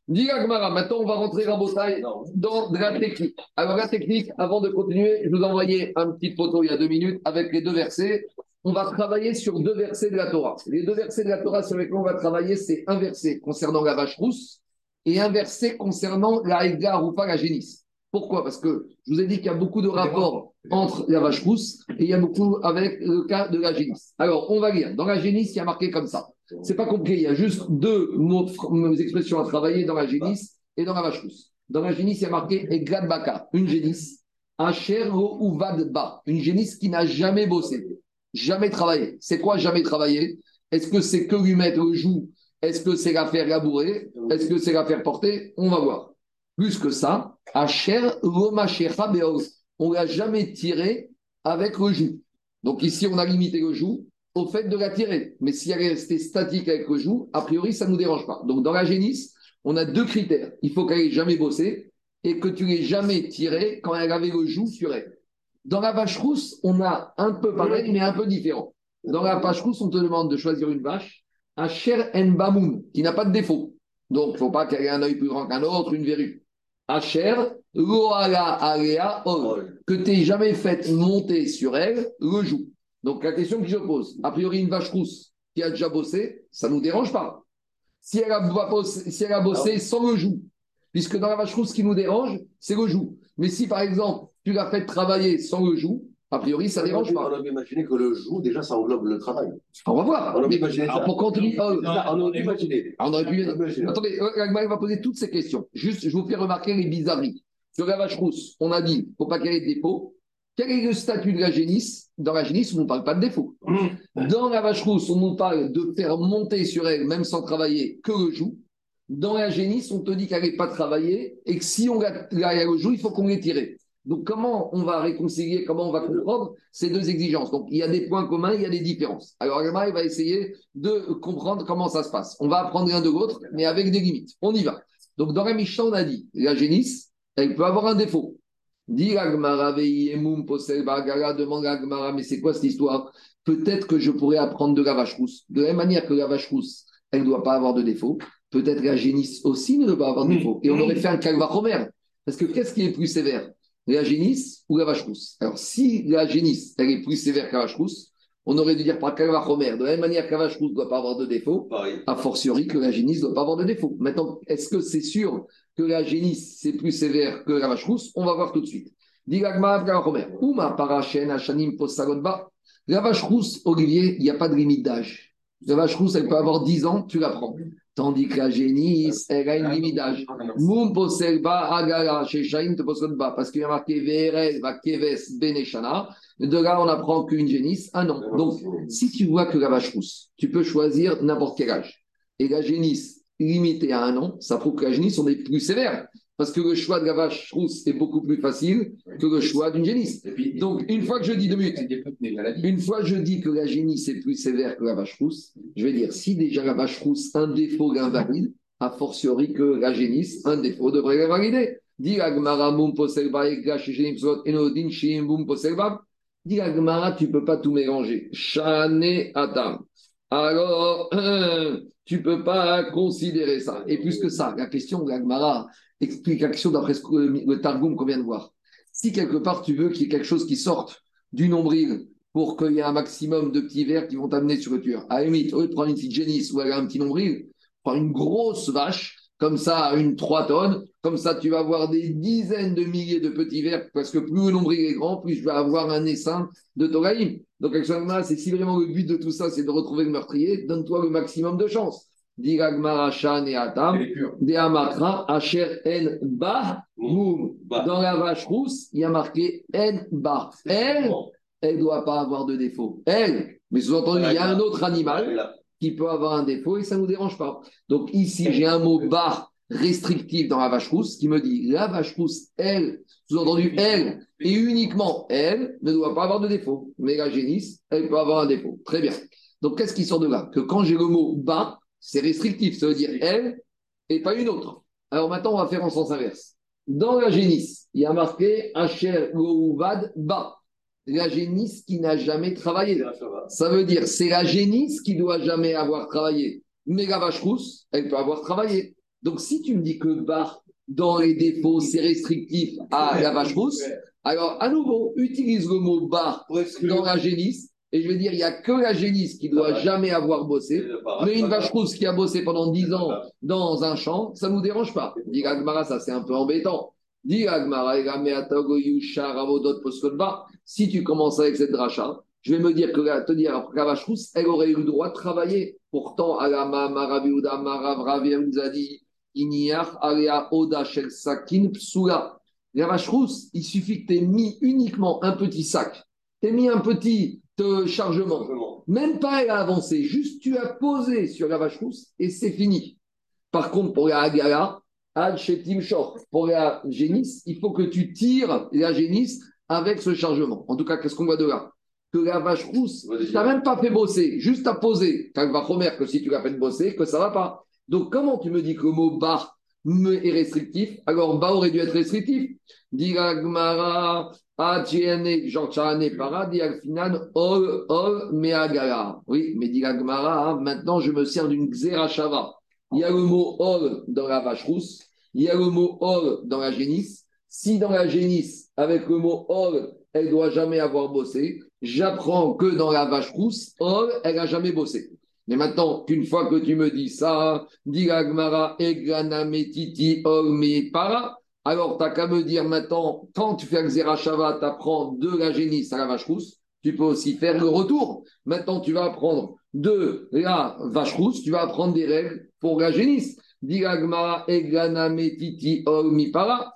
Dis Agmara, maintenant on va rentrer Rabotai dans la technique. Alors la technique, avant de continuer, je vous ai envoyé un petit photo il y a deux minutes avec les deux versets. On va travailler sur deux versets de la Torah. Les deux versets de la Torah sur lesquels on va travailler, c'est un verset concernant la vache rousse et un verset concernant la Ega ou pas la génisse. Pourquoi? Parce que je vous ai dit qu'il y a beaucoup de rapports entre la vache rousse et il y a beaucoup avec le cas de la génisse. Alors, on va lire. Dans la génisse, il y a marqué comme ça. C'est pas compliqué. Il y a juste deux mots, expressions à travailler dans la génisse et dans la vache rousse. Dans la génisse, il y a marqué Eglad Baka, une génisse. Asher ou Vadba, une génisse qui n'a jamais bossé, jamais travaillé. C'est quoi jamais travaillé? Est-ce que c'est que lui mettre le joug Est-ce que c'est la faire labourer Est-ce que c'est la faire porter On va voir. Plus que ça, Asher. On l'a jamais tiré avec le joug. Donc ici, on a limité le joug au fait de la tirer. Mais si elle est restée statique avec le joug, a priori, ça ne nous dérange pas. Donc dans la génisse, on a deux critères. Il faut qu'elle ait jamais bossé et que tu l'aies jamais tiré quand elle avait le joug sur elle. Dans la vache rousse, on a un peu pareil, mais un peu différent. Dans la page rousse, on te demande de choisir une vache, un cher en bamoun, qui n'a pas de défaut. Donc, il ne faut pas qu'elle ait un œil plus grand qu'un autre, une verrue. Asher, loala alea ol, que tu n'aies jamais fait monter sur elle le joug. Donc, la question que je pose, a priori, une vache rousse qui a déjà bossé, ça ne nous dérange pas. Si elle a, bossé, si elle a bossé sans le joug, puisque dans la vache rousse, ce qui nous dérange, c'est le joug. Mais si, par exemple, tu l'as fait travailler sans le joug, a priori, ça ne dérange On pas. aurait imaginé que le jour, déjà, ça englobe le travail. On va voir. On aurait imaginé alors, ça. pourquoi on On aurait imaginé. Ah, on aurait pu. On imaginé. Attendez, euh, Agmar va poser toutes ces questions. Juste, je vous fais remarquer les bizarreries. Sur la vache rousse, on a dit, il ne faut pas qu'elle ait de défaut. Quel est le statut de la génisse? Dans la génisse, on ne parle pas de défaut. Dans la vache rousse, on nous parle de faire monter sur elle, même sans travailler, que le joug. Dans la génisse, on te dit qu'elle n'est pas travaillée et que si on la, la- le joug, il faut qu'on l'ait tirée. Donc, comment on va réconcilier, comment on va comprendre ces deux exigences? Donc, il y a des points communs, il y a des différences. Alors, Agmar va essayer de comprendre comment ça se passe. On va apprendre l'un de l'autre, mais avec des limites. On y va. Donc, dans la Mishnah, on a dit, la génisse, elle peut avoir un défaut. Dit l'Agmara, Veillemoum, Posel, Bagara, demande l'Agmara, mais c'est quoi cette histoire? Peut-être que je pourrais apprendre de la vache rousse. De la même manière que la vache rousse, elle ne doit pas avoir de défaut, peut-être la génisse aussi ne doit pas avoir de défaut. Et on aurait fait un calvachomer. Parce que qu'est-ce qui est plus sévère? La génisse ou la vache rousse Alors, si la génisse, elle est plus sévère que la vache rousse, on aurait dû dire par calvachomer. De la même manière que la vache rousse ne doit pas avoir de défaut, Pareil. a fortiori que la génisse ne doit pas avoir de défaut. Maintenant, est-ce que c'est sûr que la génisse, c'est plus sévère que la vache rousse On va voir tout de suite. La vache rousse, Olivier, il n'y a pas de limite d'âge. La vache rousse, elle peut avoir 10 ans, tu la prends. Tandis que la génisse, elle a une limite d'âge. Te. Parce qu'il y a marqué Verel va keves beneshana. De là, on apprend qu'une génisse, un an. Donc, si tu vois que la vache rousse, tu peux choisir n'importe quel âge. Et la génisse limitée à un an, ça prouve que la génisse, on est plus sévère. Parce que le choix de la vache rousse est beaucoup plus facile que le choix d'une génisse. Puis, Donc, une fois que je dis deux minutes, une fois que je dis que la génisse est plus sévère que la vache rousse, je vais dire si déjà la vache rousse, un défaut l'invalide, a fortiori que la génisse, un défaut devrait l'invalider. Dis Agmara tu peux pas tout mélanger. Shane Adam. Alors, euh, (clears throat) tu peux pas considérer ça. Et plus que ça, la question de l'Agmara, explication d'après le, Targum qu'on vient de voir. Si quelque part tu veux qu'il y ait quelque chose qui sorte du nombril pour qu'il y ait un maximum de petits vers qui vont t'amener sur le tueur. À la limite, au prendre une petite génisse a un petit nombril, prends une grosse vache, comme ça, une 3 tonnes, comme ça tu vas avoir des dizaines de milliers de petits vers, parce que plus le nombril est grand, plus je vais avoir un essaim de Toraïm. Donc, c'est si vraiment le but de tout ça, c'est de retrouver le meurtrier, donne-toi le maximum de chance. Bah. Dans la vache rousse, il y a marqué En Ba. Elle, elle ne doit pas avoir de défaut. Elle, mais sous-entendu, il y a un autre animal qui peut avoir un défaut et ça ne nous dérange pas. Donc ici, j'ai un mot bar restrictif dans la vache rousse qui me dit la vache rousse, elle, sous-entendu, elle, et uniquement elle, ne doit pas avoir de défaut. Mais la génisse, elle peut avoir un défaut. Très bien. Donc qu'est-ce qui sort de là? Que quand j'ai le mot bas, c'est restrictif. Ça veut dire elle et pas une autre. Alors maintenant, on va faire en sens inverse. Dans la génisse, il y a marqué Asher Gouvad Ba. La génisse qui n'a jamais travaillé. Là, ça veut dire c'est la génisse qui doit jamais avoir travaillé. Mais la vache rousse, elle peut avoir travaillé. Donc si tu me dis que bar dans les défauts, c'est restrictif à la vache rousse, alors à nouveau, utilise le mot bar dans la génisse et je vais dire il n'y a que la génisse qui doit jamais avoir bossé. Mais une vache rousse qui a bossé pendant 10 ans dans un champ, ça ne nous dérange pas. Dit Agmara, ça c'est un peu embêtant. Dit Agmara, si tu commences avec cette dracha, je vais me dire que la, te dire la vache rousse, elle aurait eu le droit de travailler. Pourtant, Alama, Marav, Ravi, nous a dit Alea, Oda, Shel, Sakin, Psula. La vache rousse, il suffit que tu aies mis uniquement un petit sac, tu aies mis un petit chargement, même pas elle a avancé, juste tu as posé sur la vache rousse et c'est fini. Par contre, pour la Shor, pour la génisse, il faut que tu tires la génisse avec ce chargement. En tout cas, qu'est-ce qu'on voit de là? Que la vache rousse, tu n'as même pas fait bosser, juste à poser. Quand va remettre que si tu l'as fait bosser, que ça va pas. Donc, comment tu me dis que le mot bar est restrictif? Alors, bas aurait dû être restrictif. Dit Meagala. Oui, mais dit Agmara, hein, maintenant je me sers d'une Xerashava. Il y a le mot Ol dans la vache rousse, il y a le mot Ol dans la génisse. Si dans la génisse, avec le mot Ol, elle doit jamais avoir bossé, j'apprends que dans la vache rousse, Ol, elle a jamais bossé. Mais maintenant, qu'une fois que tu me dis ça, dit Agmara, Eglana Metiti Ol Me Para, alors, tu n'as qu'à me dire maintenant, quand tu fais un Xerashava, tu apprends de la génisse à la vache rousse, tu peux aussi faire le retour. Maintenant, tu vas apprendre de la vache rousse, tu vas apprendre des règles pour la génisse. Diragma, Egana, Metiti, Mipara.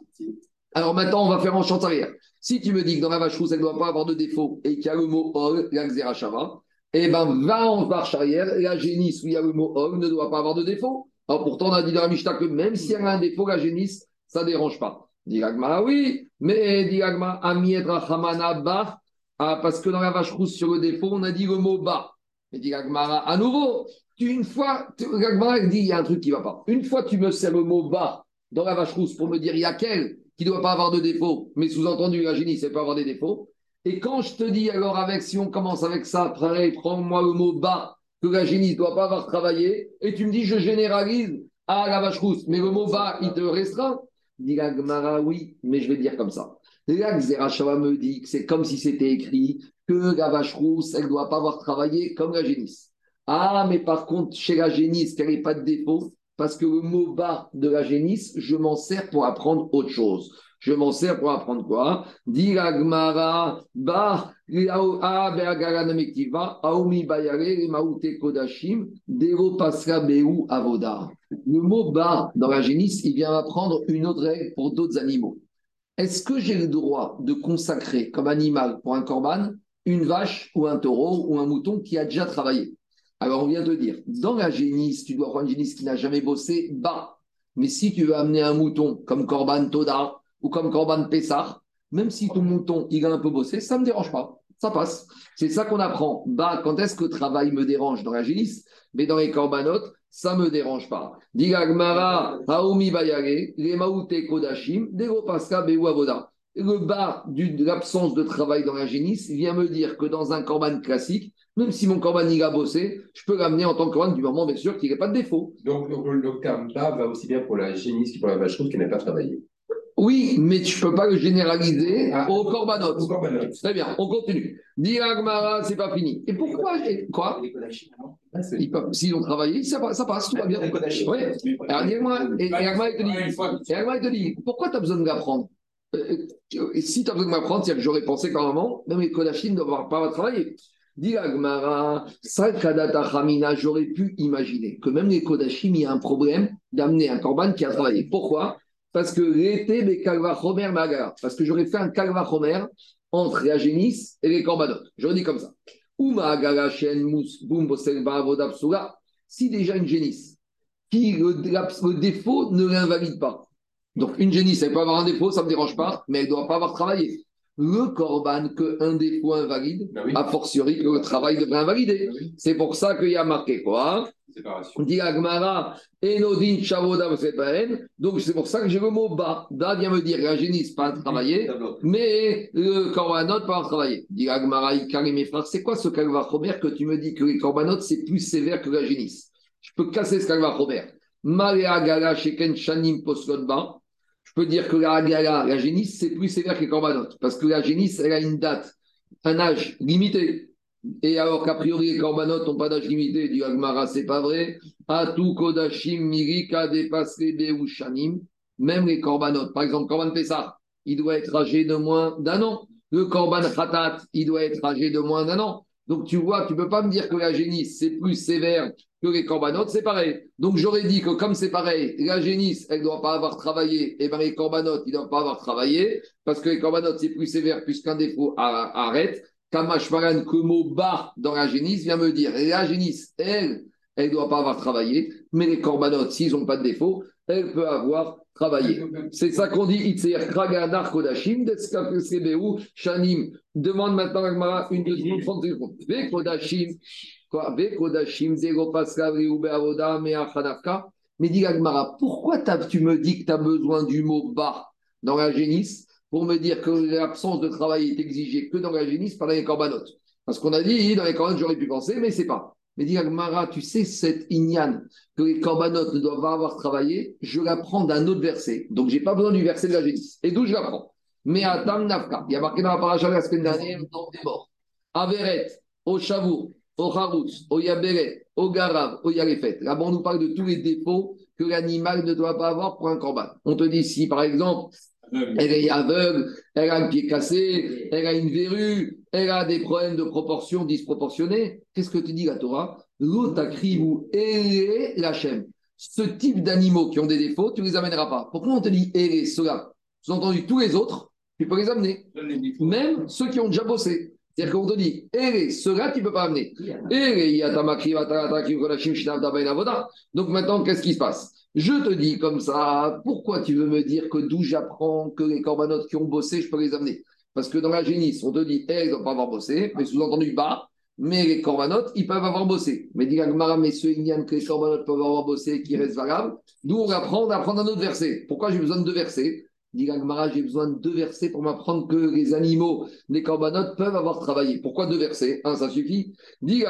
Alors maintenant, on va faire en chant arrière. Si tu me dis que dans la vache rousse, elle ne doit pas avoir de défaut et qu'il y a le mot Ol, la Xerashava, eh ben, va en marche arrière. La génisse où il y a le mot Ol ne doit pas avoir de défaut. Alors pourtant, on a dit dans la Mishnah que même si elle a un défaut, la génisse, ça dérange pas. Diragma, oui, mais Diragma, Amiedra Hamana Ba, ah, parce que dans la vache rousse sur le défaut, on a dit le mot bas. Mais Diragma, à nouveau, une fois, Diragma dit il y a un truc qui ne va pas. Une fois, tu me sers le mot bas dans la vache rousse pour me dire il y a quel qui ne doit pas avoir de défaut, mais sous-entendu, la génie, c'est pas avoir des défauts. Et quand je te dis, alors, avec, si on commence avec ça, prends-moi le mot bas, que la génie ne doit pas avoir travaillé, et tu me dis, je généralise à la vache rousse, mais le mot bas, il te restreint. Dit oui, mais je vais dire comme ça. Là, Xerashava me dit que c'est comme si c'était écrit que la vache rousse, elle ne doit pas avoir travaillé comme la génisse. Ah, mais par contre, chez la génisse, qu'elle n'ait pas de défaut, parce que le mot bas de la génisse, je m'en sers pour apprendre autre chose. Je m'en sers pour apprendre quoi? Dit la Gemara, bah, Le mot bas dans la génisse, il vient apprendre une autre règle pour d'autres animaux. Est-ce que j'ai le droit de consacrer comme animal pour un corban une vache ou un taureau ou un mouton qui a déjà travaillé? Alors on vient de dire, dans la génisse, tu dois prendre une génisse qui n'a jamais bossé, bas. Mais si tu veux amener un mouton comme corban Toda ou comme corban Pessar, même si ton mouton il a un peu bossé, ça ne me dérange pas. Ça passe. C'est ça qu'on apprend. Bah, quand est-ce que le travail me dérange dans la génisse? Mais dans les corbanotes, ça ne me dérange pas. Digagmara, Haomi Bayare, les Maouté Kodashim, Dego Paska Beu Avoda. Le bas de l'absence de travail dans la génisse vient me dire que dans un corban classique, même si mon corban il a bossé, je peux l'amener en tant que corban du moment, bien sûr, qu'il n'y ait pas de défaut. Donc, donc le terme bas va aussi bien pour la génisse que pour la vache qui n'a pas travaillé. Oui, mais tu ne peux pas le généraliser Ah. au corbanot. Très bien, on continue. Diragmara, c'est pas fini. Et pourquoi Quoi Ah, Ils peuvent- S'ils ont travaillé, ça, passe, tout va bien. Oui. Alors, dis-moi, et il te dit, il te dit, pourquoi tu as besoin de m'apprendre Euh, euh, si tu as besoin de m'apprendre, c'est que j'aurais pensé qu'à un moment, même les Kodachim ne doivent pas avoir travaillé. Dit Agmara, Sakadata Hamina, j'aurais pu imaginer que même les Kodachim, il y a un problème d'amener un korban qui a travaillé. Pourquoi? Parce que l'été, Magara. Parce que j'aurais fait un Kalva Homer entre la génisse et les korbanot. J'aurais dit comme ça. Si déjà une génisse qui le, le défaut ne l'invalide pas. Donc une génisse, elle peut avoir un défaut, ça ne me dérange pas, mais elle ne doit pas avoir travaillé. Le corban qu'un défaut invalide, Bah oui, a fortiori que le travail devrait invalider. Bah oui. C'est pour ça qu'il y a marqué quoi? Séparation. Dit Agmara, Enodin Chavoda. Donc c'est pour ça que j'ai le mot bas. Da vient me dire la génisse pas travailler, mais le korbanot pas travailler. Dit Agmara, mes frères, c'est quoi ce kalva Romer que tu me dis que les korbanot c'est plus sévère que la génisse? Je peux casser ce. Malea Gala Sheken Shanim. Je peux dire que la Agala, la génisse, c'est plus sévère que les korbanot. Parce que la génisse, elle a une date, un âge limité. Et alors qu'a priori, les korbanot n'ont pas d'âge limité, dit Agmara, c'est pas vrai. Atu Kodashim Mirika Shanim. Même les korbanot, par exemple, Korban Pessah, il doit être âgé de moins d'un an. Le Korban Khatat, il doit être âgé de moins d'un an. Donc tu vois, tu ne peux pas me dire que la génisse, c'est plus sévère que les corbanotes, c'est pareil. Donc j'aurais dit que comme c'est pareil, la génisse, elle ne doit pas avoir travaillé, et bien les corbanotes, ils ne doivent pas avoir travaillé, parce que les corbanotes, c'est plus sévère puisqu'un défaut arrête. Kamashmaran, que mot bas dans la génisse, vient me dire, la génisse, elle, elle ne doit pas avoir travaillé, mais les corbanotes, s'ils n'ont pas de défaut, elle peut avoir travaillé. C'est ça qu'on dit, Itzer Kragadar Kodashim, Deskapesebeu, Shanim. Demande maintenant à Gmara une deuxième 30 secondes. Ve Kodashim, quoi Ve Kodashim, Zego Pascal, Reube Avoda, Mea. Mais dis Gmara, pourquoi tu me dis que tu as besoin du mot bas dans la génisse? Pour me dire que l'absence de travail est exigée que dans la génisse, pas dans les corbanotes. Parce qu'on a dit, dans les corbanotes, j'aurais pu penser, mais c'est pas. Mais dit Mara, tu sais, cette ignan que les corbanotes ne doivent pas avoir travaillé, je l'apprends d'un autre verset. Donc, j'ai pas besoin du verset de la génisse. Et d'où je l'apprends Mais à Tam il y a marqué dans la paracha la semaine dernière, dans les morts. Averet, au Chavour, au Haroutz, au Yaberet, au Garav, au Yarefet. Là-bas, on nous parle de tous les défauts que l'animal ne doit pas avoir pour un corban. On te dit si, par exemple, elle est aveugle, elle a un pied cassé, elle a une verrue, elle a des problèmes de proportion disproportionnés. Qu'est-ce que te dit la Torah? L'otakrivou et l'Hachem. Ce type d'animaux qui ont des défauts, tu ne les amèneras pas. Pourquoi on te dit et cela? Sous-entendu, tous les autres, tu peux les amener. Même ceux qui ont déjà bossé. C'est-à-dire qu'on te dit, et ceux-là, tu ne peux pas amener. Donc maintenant, qu'est-ce qui se passe? Je te dis comme ça, pourquoi tu veux me dire que d'où j'apprends que les corbanotes qui ont bossé, je peux les amener? Parce que dans la génisse, on te dit, eh, ils ne pas avoir bossé, mais sous-entendu, bas, mais les corbanotes, ils peuvent avoir bossé. Mais dit Gagmara, mais ceux que les corbanotes peuvent avoir bossé qui restent valables, d'où on apprend, on apprend un autre verset. Pourquoi j'ai besoin de deux versets? Dit j'ai besoin de deux versets pour m'apprendre que les animaux, les corbanotes peuvent avoir travaillé. Pourquoi deux versets? Un, ça suffit. Dit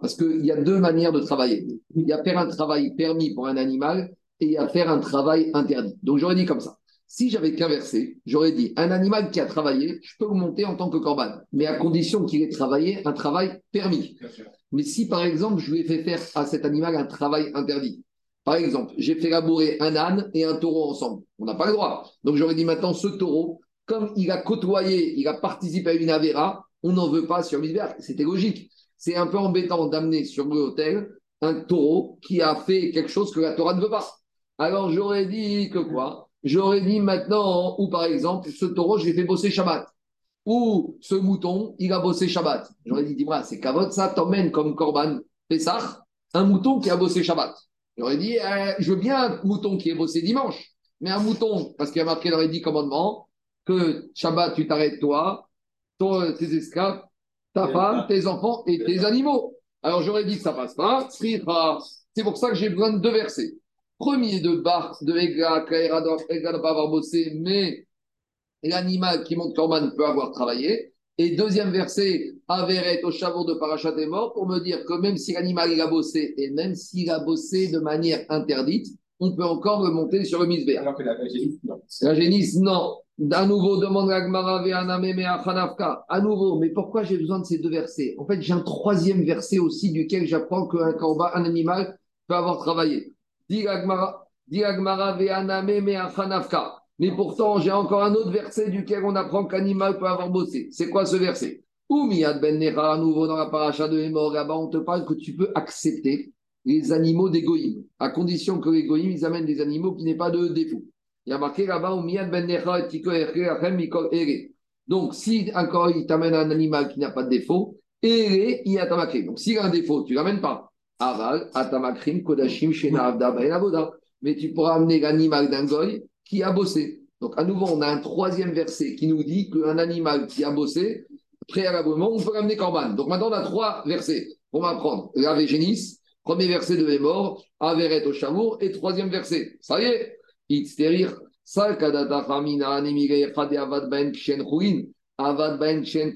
parce qu'il y a deux manières de travailler. Il y a faire un travail permis pour un animal et il y a faire un travail interdit. Donc j'aurais dit comme ça. Si j'avais qu'un verset, j'aurais dit un animal qui a travaillé, je peux monter en tant que corban, mais à condition qu'il ait travaillé un travail permis. Mais si par exemple je lui ai fait faire à cet animal un travail interdit, par exemple, j'ai fait labourer un âne et un taureau ensemble, on n'a pas le droit. Donc j'aurais dit maintenant ce taureau, comme il a côtoyé, il a participé à une avéra, on n'en veut pas sur Misberg. C'était logique. C'est un peu embêtant d'amener sur l'hôtel un taureau qui a fait quelque chose que la Torah ne veut pas. Alors j'aurais dit que quoi? J'aurais dit maintenant, ou par exemple, ce taureau, je l'ai fait bosser Shabbat. Ou ce mouton, il a bossé Shabbat. J'aurais dit, dis-moi, c'est cavote, ça t'emmène comme Corban Pessah, un mouton qui a bossé Shabbat. J'aurais dit, eh, je veux bien un mouton qui ait bossé dimanche, mais un mouton, parce qu'il y a marqué dans les dix commandements que Shabbat, tu t'arrêtes toi, tes esclaves, ta femme, tes enfants et tes animaux. Alors j'aurais dit que ça passe pas. C'est pour ça que j'ai besoin de deux versets. Premier de Bar, de Ega, Kaira ne pas avoir bossé, mais l'animal qui monte Corban peut avoir travaillé. Et deuxième verset, Averet au chameau de Parachat est mort, pour me dire que même si l'animal il a bossé, et même s'il a bossé de manière interdite, on peut encore le monter sur le misbéa. Alors que la génisse, non. La génisse, non. À nouveau, demande l'Agmara À nouveau, mais pourquoi j'ai besoin de ces deux versets? En fait, j'ai un troisième verset aussi duquel j'apprends qu'un corban, un animal, peut avoir travaillé. Mais pourtant, j'ai encore un autre verset duquel on apprend qu'animal peut avoir bossé. C'est quoi ce verset? Oumiyad ben Nera, à nouveau dans la paracha de Hémor, là-bas, on te parle que tu peux accepter les animaux d'égoïme, à condition que les ils amènent des animaux qui n'aient pas de défaut. Il y a marqué là-bas, Oumiyad ben Nera, donc, si encore il t'amène un animal qui n'a pas de défaut, y a Donc, s'il a un défaut, tu ne l'amènes pas. Aval, Atamakrim, Kodashim, Shena, Mais tu pourras amener l'animal d'un goy a bossé. Donc, à nouveau, on a un troisième verset qui nous dit qu'un animal qui a bossé, préalablement, on peut ramener Corban. Donc, maintenant, on a trois versets. On va prendre la Végénis, premier verset de Mémor, Averet au Chamour, et troisième verset. Ça y est, Chade Avad Ben Ruin, Avad Ben Kshen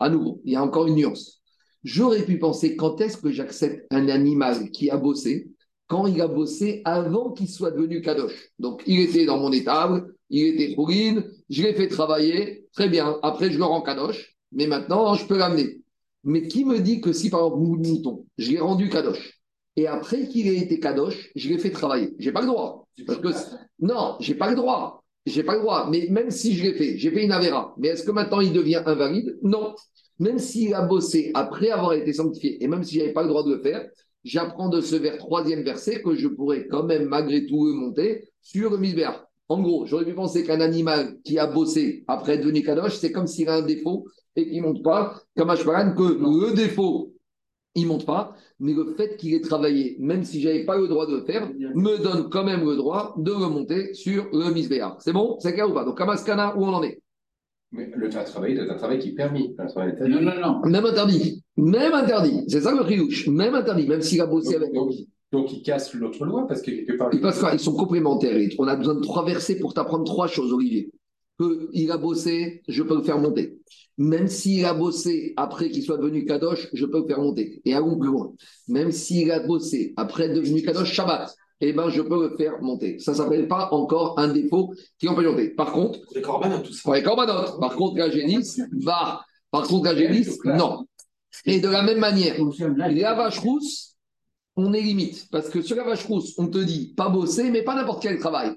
À nouveau, il y a encore une nuance. J'aurais pu penser quand est-ce que j'accepte un animal qui a bossé? Quand il a bossé avant qu'il soit devenu Kadosh. Donc, il était dans mon étable, il était Khourine, je l'ai fait travailler, très bien. Après, je le rends Kadosh, mais maintenant, je peux l'amener. Mais qui me dit que si, par exemple, mouton, je l'ai rendu Kadosh, et après qu'il ait été Kadosh, je l'ai fait travailler J'ai pas le droit. Parce que, non, j'ai pas le droit. J'ai pas le droit. Mais même si je l'ai fait, j'ai fait une Avera. Mais est-ce que maintenant il devient invalide? Non. Même s'il a bossé après avoir été sanctifié, et même si je n'avais pas le droit de le faire, j'apprends de ce vers, troisième verset que je pourrais quand même malgré tout monter sur le misbéach. En gros, j'aurais pu penser qu'un animal qui a bossé après être devenu kadosh, c'est comme s'il a un défaut et qu'il ne monte pas, comme Ashbaran, que le défaut, il ne monte pas, mais le fait qu'il ait travaillé, même si je n'avais pas le droit de le faire, me donne quand même le droit de remonter sur le misbéach. C'est bon? C'est clair ou pas? Donc, Kamaskana, où on en est? Mais le travail, c'est un travail qui est permis. Un travail Non, non, non. Même interdit. Même interdit. C'est ça le riouche. Même interdit. Même s'il a bossé Donc, avec. donc, donc, il casse l'autre loi parce que quelque part. Ils passent quoi Ils sont complémentaires. On a besoin de trois versets pour t'apprendre trois choses, Olivier. Que il a bossé, je peux le faire monter. Même s'il a bossé après qu'il soit devenu Kadosh, je peux le faire monter. Et allons plus loin. Même s'il a bossé après être devenu Kadosh Shabbat, eh ben, je peux le faire monter. Ça ne s'appelle pas encore un défaut qui empêche de monter. Par contre, Les corbanes, tout ça. pour les corbanotes, par contre, la génisse va. Par contre, la génisse, non. Et de la même manière, la vache rousse, on est limite. Parce que sur la vache rousse, on te dit pas bosser, mais pas n'importe quel travail.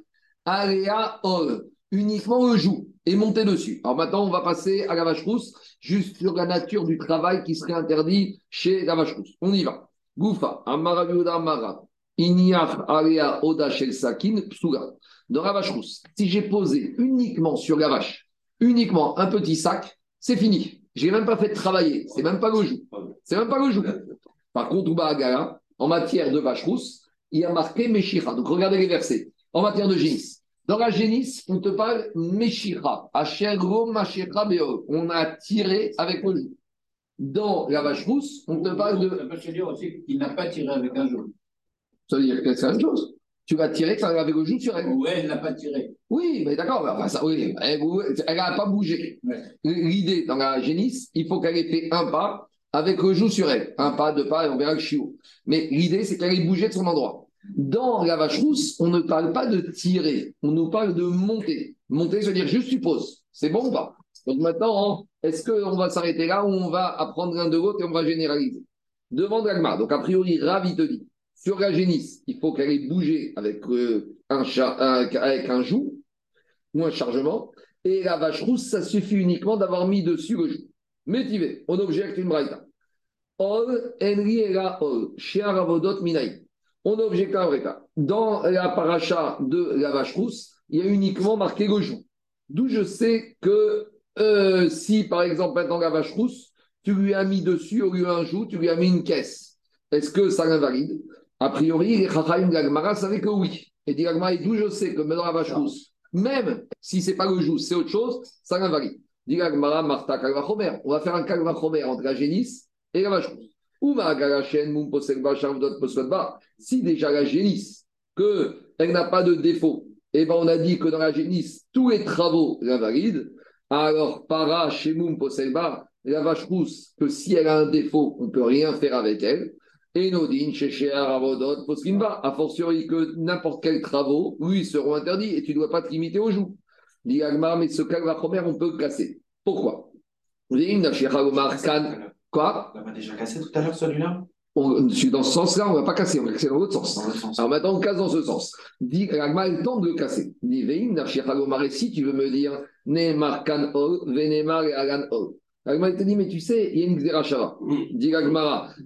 Aléa, ol, uniquement le joue et monter dessus. Alors maintenant, on va passer à la vache rousse, juste sur la nature du travail qui serait interdit chez la vache rousse. On y va. Goufa, Amara Biouda Amara, Inyach Aléa Oda Sakin, Psuga. Dans la vache rousse, si j'ai posé uniquement sur la vache, uniquement un petit sac, c'est fini. J'ai même pas fait de travailler. C'est même pas le joug. C'est même pas le joug. Par contre, Agara, en matière de vache rousse, il y a marqué Meshira. Donc regardez les versets. En matière de génisse. Dans la génisse, on te parle Meshira. On a tiré avec le joug. Dans la vache rousse, on te parle de. Ça veut dire aussi qu'il n'a pas tiré avec un jour. Ça veut dire que c'est la même chose. Tu vas tirer avec le joug sur elle. Ouais, elle n'a pas tiré. Oui, mais d'accord, enfin, ça, oui, elle n'a pas bougé. Ouais. L'idée dans la génisse, il faut qu'elle ait fait un pas avec le joug sur elle. Un pas, deux pas, et on verra le chiot. Mais l'idée, c'est qu'elle ait bougé de son endroit. Dans la vache rousse, on ne parle pas de tirer, on nous parle de monter. Monter, ça veut dire juste tu poses. C'est bon ou pas? Donc maintenant, est-ce qu'on va s'arrêter là ou on va apprendre l'un de l'autre et on va généraliser? Demande l'agma. Donc a priori, Ravi te dit, sur la génisse, il faut qu'elle ait bougé avec, euh, un, avec un joug ou un chargement. Et la vache rousse, ça suffit uniquement d'avoir mis dessus le joug. Métivé, on objecte une braïta. On objecte un cas. Dans la paracha de la vache rousse, il y a uniquement marqué le joug. D'où je sais que euh, si, par exemple, maintenant la vache rousse, tu lui as mis dessus, au lieu d'un joug, tu lui as mis une caisse. Est-ce que ça l'invalide? A priori, les Chachaim de l'Agmara savaient que oui. Et dit l'Agmara, et d'où je sais que dans la vache rousse, même si c'est pas le joug, c'est autre chose, ça l'invalide. Dit l'Agmara, Martha Kalvachomer. On va faire un Kalvachomer entre la génisse et la vache rousse. Ou. Si déjà la génisse, qu'elle n'a pas de défaut, et ben on a dit que dans la génisse, tous les travaux l'invalident. Alors, para, Shemum Poselba, la vache rousse, que si elle a un défaut, on ne peut rien faire avec elle. Et Nodin, Sheshea, Ravodot, Poskinba, a fortiori que n'importe quels travaux, lui, seront interdits et tu ne dois pas te limiter aux joues. Dit Agmar, mais ce Kalvachomer, on peut le casser. Pourquoi? Quoi? On l'a déjà cassé tout à l'heure, celui-là? On, dans ce sens-là, on ne va pas casser, on va casser dans l'autre sens. Alors maintenant, on casse dans ce sens. Dit, Agma, il tente de le casser. Dit, Veim, si tu veux me dire, Neymar kan ol, Venemar et Alan ol. Agma, il te dit, mais tu sais, il y a une Xerashava. Dit Agmara. Je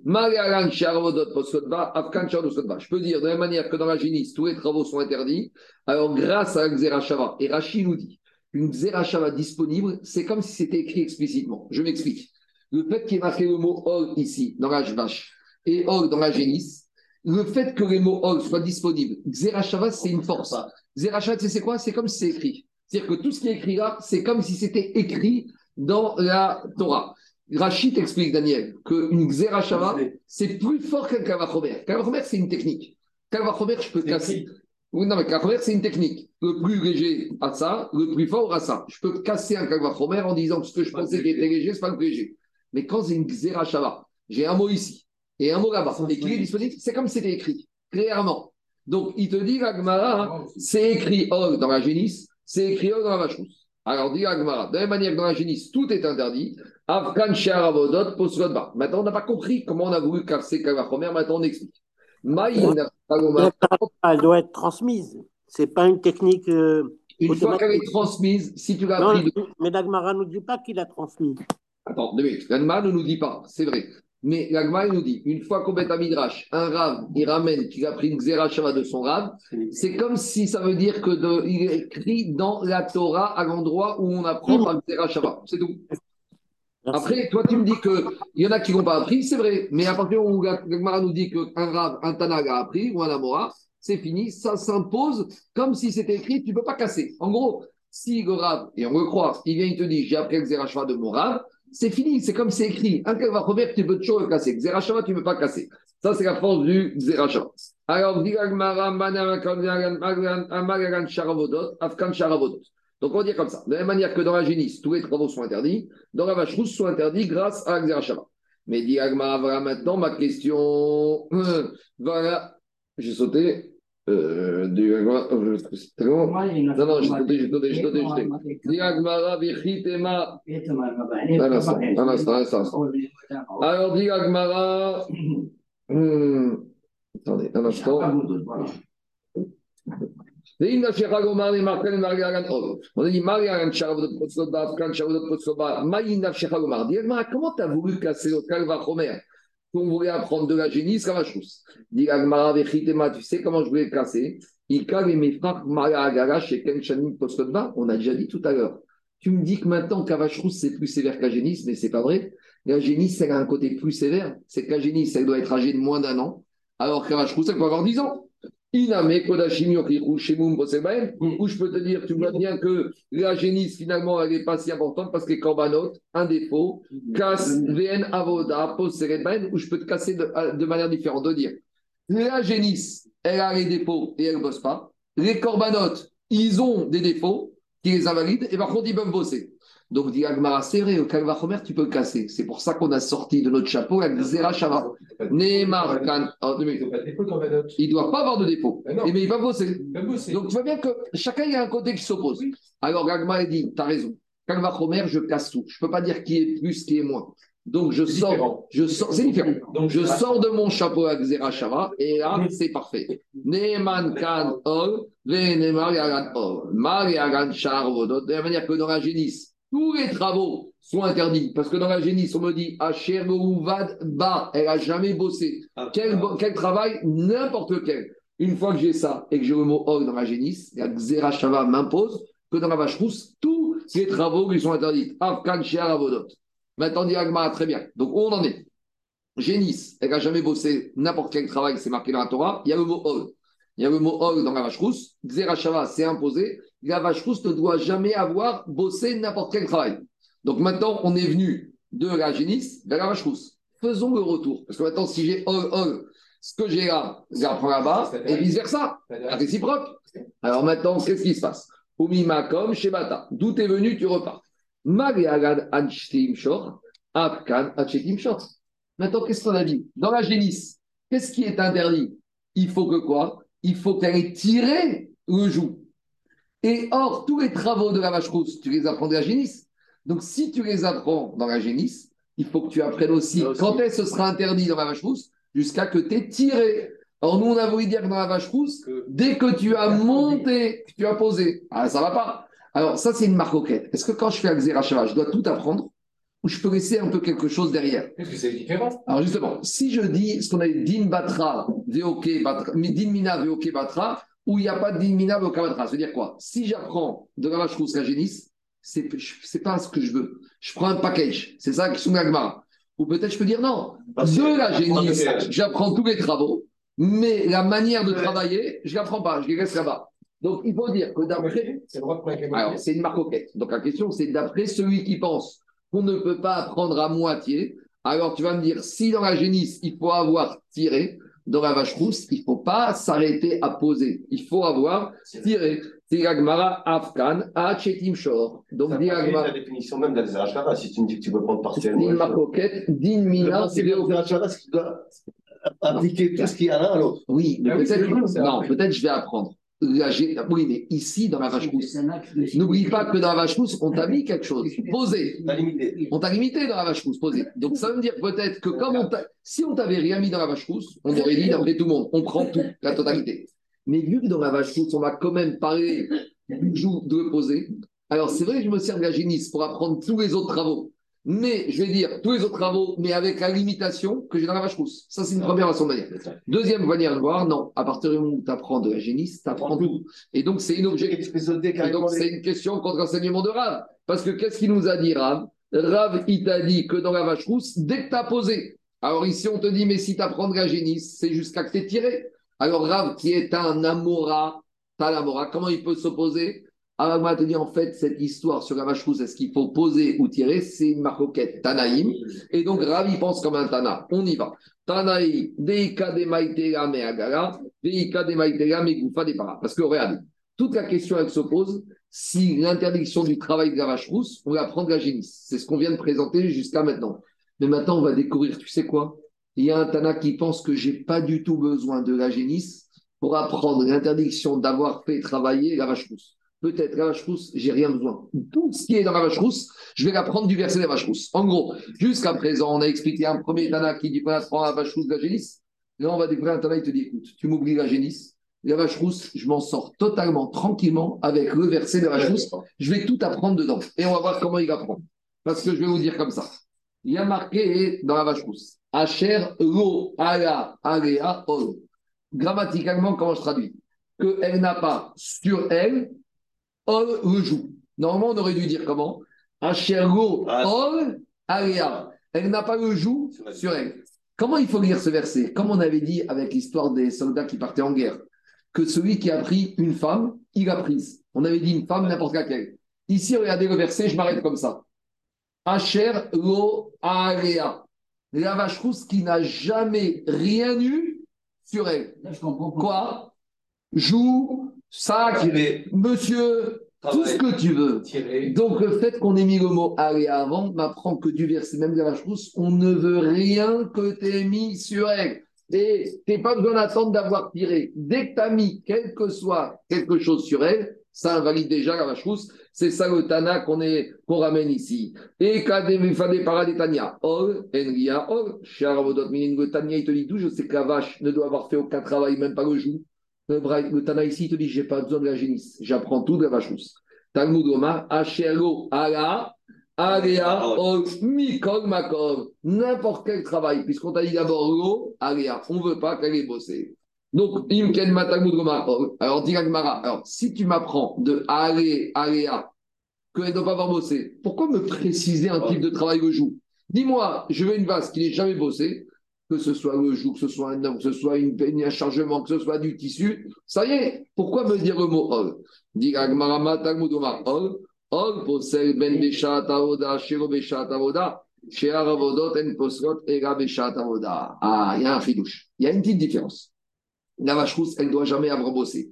peux dire, de la même manière que dans la génisse, tous les travaux sont interdits, alors grâce à la Xerashava, et Rachid nous dit, une Xerashava disponible, c'est comme si c'était écrit explicitement. Je m'explique. Le fait qu'il y ait marqué le mot ol ici, dans la vache, et ol dans la génisse, le fait que les mots ol soient disponibles, Xerashava, c'est une force. Sais c'est quoi? C'est comme si c'est écrit. C'est-à-dire que tout ce qui est écrit là, c'est comme si c'était écrit dans la Torah. Rachid explique, Daniel, qu'une Xerashava, c'est plus fort qu'un Kavachomer. Kavachomer, c'est une technique. Kavachomer, je peux casser. Oui, non, mais Kavachomer, c'est une technique. Le plus léger à ça, le plus fort à ça. Je peux casser un Kavachomer en disant que ce que je pensais qui était léger, c'est pas le plus léger. Mais quand c'est une Xerashava, j'ai un mot ici et un mot là-bas, et qui est disponible, c'est comme c'était écrit, clairement. Donc, il te dit, Agmara, hein, c'est écrit Or dans la génisse, c'est écrit Or dans la vache rousse. Alors, dit Agmara, de la même manière que dans la génisse, tout est interdit. Afghan Sharavodot, Posrodba. Maintenant, on n'a pas compris comment on a voulu casser Kavachomer, maintenant on explique. Elle doit être transmise. C'est pas une technique. euh, Une fois qu'elle est transmise, si tu l'as appris de mais Dagmara nous dit pas qu'il a transmis. Attends, deux minutes. L'Agma ne nous dit pas, c'est vrai. Mais l'Agma, il nous dit, une fois qu'on met à Midrash, un Rav, il ramène qu'il a pris une Xerashava de son Rav, c'est comme si ça veut dire que de- il est écrit dans la Torah à l'endroit où on apprend par Xerashava. C'est tout. Après, toi, tu me dis qu'il y en a qui n'ont pas appris, c'est vrai. Mais à partir du moment où l'Agma nous dit qu'un Rav, un Tanag a appris, ou un Amora, c'est fini, ça s'impose comme si c'était écrit, tu ne peux pas casser. En gros, Si le Rav, et on le croit, il vient, il te dit, j'ai appris le Xerashva de mon Rav, c'est fini, c'est comme c'est écrit. Un Kalvachomer, tu peux toujours le casser. Xerashva, tu ne peux pas casser. Ça, c'est la force du Xerashva. Alors, Afkan. Donc, on va dire comme ça. De la même manière que dans la génisse, tous les travaux sont interdits, dans la vache rousse sont interdits grâce à Xerashva. Mais dit Agmara, voilà maintenant ma question. (laughs) Voilà, j'ai sauté. Euh, du Agmara, c'est long. Non. Dit Agmara, Vichitema. Un instant, un instant, un instant. Alors, Agmara. (coughs) Hmm, Attendez, un instant. Comment tu as voulu casser le Kalva Chomer qu'on voulait apprendre de la la chousse Dis Agmara, tu sais comment je voulais le casser? Ika et mes frères Mariagara chez Ken Shanim on a déjà dit tout à l'heure. Tu me dis que maintenant, Kavachrous, c'est plus sévère génisse, mais c'est pas vrai. La génisse, elle a un côté plus sévère. C'est génisse, elle doit être âgée de moins d'un an, alors Kavachrous, elle peut avoir 10 ans. Iname Shemum Bosebaem, où je peux te dire, tu vois bien que la génisse, finalement, elle n'est pas si importante parce que Korbanot, un défaut, casse VN Avoda, Posebaem, où je peux te casser de, de manière différente, de dire, la génisse, elle a les défauts et elle ne bosse pas. Les Korbanot, ils ont des défauts qui les invalident et par contre, ils peuvent bosser. Donc, dit Agmara, c'est vrai, au Kalvachomer, tu peux le casser. C'est pour ça qu'on a sorti de notre chapeau la Xera Shava. Neymar, Kan. Oh, deux minutes. Il ne doit pas avoir de dépôt. Et mais il va bosser. Donc, tu vois bien que chacun il y a un côté qui s'oppose. Alors, Gagma dit, tu as raison. Kalvachomer, je casse tout. Je ne peux pas dire qui est plus, qui est moins. Donc, je sors. différent. Je sors c'est différent. Donc, Je sors de mon chapeau à Xera Shava et là, c'est parfait. Neman Kan Ol, Venemar Yagan Ol. Mar Yagan Vodot. De la manière que dans la génisse, tous les travaux sont interdits. Parce que dans la génisse, on me dit Asher Gouvad Ba, elle n'a jamais bossé. Quel, bo- quel travail N'importe lequel. Une fois que j'ai ça et que j'ai le mot Ol dans la génisse, la Xera Shava m'impose que dans la vache rousse, tous les travaux lui sont interdits. Afkan Avodot. Maintenant, dit Agma, très bien. Donc, où on en est Génis, elle n'a jamais bossé n'importe quel travail, c'est marqué dans la Torah. Il y a le mot Ol. Il y a le mot Ol dans la vache rousse. Xerashava, c'est imposé. La vache rousse ne doit jamais avoir bossé n'importe quel travail. Donc maintenant, on est venu de la génisse vers la vache rousse. Faisons le retour. Parce que maintenant, si j'ai Ol, ce que j'ai là, j'apprends là-bas, et vice-versa. La réciproque. Alors maintenant, qu'est-ce qui se passe? Umimakom Shebata. D'où tu es venu, tu repars. Maintenant, qu'est-ce qu'on a dit? Dans la génisse, qu'est-ce qui est interdit? Il faut que quoi? Il faut qu'elle ait tiré le joug. Et or, tous les travaux de la vache rousse, tu les apprends de la génisse. Donc, si tu les apprends dans la génisse, il faut que tu apprennes aussi, Aussi. quand est-ce sera interdit dans la vache rousse, jusqu'à que tu aies tiré. Or, nous, on a voulu dire que dans la vache rousse, Que- dès que tu as monté, que tu as posé, ah, ça va pas. Alors, ça, c'est une marque auquel. Est-ce que quand je fais Axerachava, je dois tout apprendre ou je peux laisser un peu quelque chose derrière? Qu'est-ce que c'est différent? Alors, justement, si je dis ce qu'on a dit, din batra, veoke batra, din mina veoke batra, où il n'y a pas de din mina veoke batra, ça veut dire quoi? Si j'apprends de la vache rousse la génisse, c'est c'est pas ce que je veux. Je prends un package. C'est ça qui sont Agmara. Ou peut-être je peux dire non. Parce De la que- j'apprends tous les travaux, mais la manière de travailler, je ne l'apprends pas, je les laisse là-bas. Donc, il faut dire que d'après. C'est le droit de prendre avec la Alors, c'est une marque auquel. Donc, la question, c'est d'après celui qui pense qu'on ne peut pas apprendre à moitié. Alors, tu vas me dire, si dans la génisse, il faut avoir tiré, dans la vache rousse, il ne faut pas s'arrêter à poser. Il faut avoir tiré. C'est Agmara Afkan à Chetim Shor. Donc, la définition même de la si tu me dis que tu peux prendre partiellement. marque auquel. Din Mina, c'est c'est qui doit appliquer tout ce qu'il y a l'un à l'autre. Oui, mais Ah peut-être. Non, peut-être je vais apprendre. La Oui, mais ici, dans la vache rousse, n'oublie pas que dans la vache rousse, on t'a mis quelque chose. Posé. On t'a limité dans la vache rousse, posé. Donc ça veut dire peut-être que comme on si on t'avait rien mis dans la vache rousse, on aurait dit d'après tout le monde, on prend tout, la totalité. Mais vu que dans la vache rousse, on va quand même parler du jour de poser, alors c'est vrai que je me sers de la génisse pour apprendre tous les autres travaux. Mais je vais dire tous les autres travaux, mais avec la limitation que j'ai dans la vache rousse. Ça, c'est une première façon de dire. Deuxième manière de voir, non, à partir du moment où tu apprends de la génisse, tu apprends tout. Et donc, c'est une Et donc, c'est une question contre l'enseignement de Rav. Parce que qu'est-ce qu'il nous a dit, Rav? Rav, il t'a dit que dans la vache rousse, dès que tu as posé. Alors ici, on te dit, mais si tu apprends de la génisse, c'est jusqu'à que tu tiré. Alors Rav, qui est un Amora, t'as l'Amora, comment il peut s'opposer? Va te dire, en fait, cette histoire sur la vache rousse, est-ce qu'il faut poser ou tirer? C'est une marcoquette Tanaïm. Et donc, Ravi pense comme un Tana. On y va. Tanaï, Deika de Maïtera me Agara, Deika de Maïtera me Goufa de Para. Parce que, regardez, toute la question, elle se pose si l'interdiction du travail de la vache rousse, on la prend de la génisse. C'est ce qu'on vient de présenter jusqu'à maintenant. Mais maintenant, on va découvrir, tu sais quoi? Il y a un Tana qui pense que j'ai pas du tout besoin de la génisse pour apprendre l'interdiction d'avoir fait travailler la vache rousse. Peut-être la vache rousse, j'ai rien besoin. Tout ce qui est dans la vache rousse, je vais l'apprendre du verset de la vache rousse. En gros, jusqu'à présent, on a expliqué un premier Tana qui dit qu'on apprend la vache rousse de la génisse. Là, on va découvrir un Tana qui te dit écoute, tu m'oublies la génisse, la vache rousse, je m'en sors totalement, tranquillement avec le verset de la vache rousse. Je vais tout apprendre dedans. Et on va voir comment il apprend. Parce que je vais vous dire comme ça. Il y a marqué dans la vache rousse Asher, Lo, Ala, Alea, Ol. Grammaticalement, comment je traduis? Qu'elle n'a pas sur elle Ol, le joue. Normalement, on aurait dû dire comment? Asher, Lo, Ol, Alea. Elle n'a pas le joug sur elle. Comment il faut lire ce verset? Comme on avait dit avec l'histoire des soldats qui partaient en guerre, que celui qui a pris une femme, il a prise. On avait dit une femme, n'importe laquelle. Ici, regardez le verset, je m'arrête comme ça. Asher lo area. La vache rousse qui n'a jamais rien eu sur elle. Là, je comprends pas. Quoi? Joue, Tirer, monsieur, tout ce que tu veux. Donc, le fait qu'on ait mis le mot area avant m'apprend que du verset, même de la vache rousse, on ne veut rien que tu aies mis sur elle. Et tu pas besoin d'attendre d'avoir tiré. Dès que tu as mis quel que soit quelque chose sur elle, ça invalide déjà la vache rousse. C'est ça le Tana qu'on est- qu'on ramène ici. Et Kademifade Paradetania. Ol, Enria, Ol, Sharavodot Minin, le Tania, il te dit d'où je sais que la vache ne doit avoir fait aucun travail, même pas le jour. Le, Bra- le Tana ici, il te dit j'ai pas besoin de la génisse. J'apprends tout de la vache rousse. Talmud Omar, Ashero, Ala, Alea, Ol, Mikol, Makol. N'importe quel travail, puisqu'on t'a dit d'abord l'eau, Alea. On veut pas qu'elle ait bossé. Donc, Imken Matalmud Omar. Alors, dis Agmara, alors, si tu m'apprends de Ale, Alea, qu'elle ne doit pas avoir bossé, pourquoi me préciser un type de travail le jour? Dis-moi, je veux une vase qui n'ait jamais bossé, que ce soit le jour, que ce soit un homme, que ce soit une un chargement, que ce soit du tissu, ça y est, pourquoi me dire le mot ol? Omar ol, ol posel ben beshat avoda, shiro beshat avoda, shear avodot en posrot era beshat avoda. Ah, il y a un fidouche. Il y a une petite différence. La vache rousse, elle ne doit jamais avoir bossé.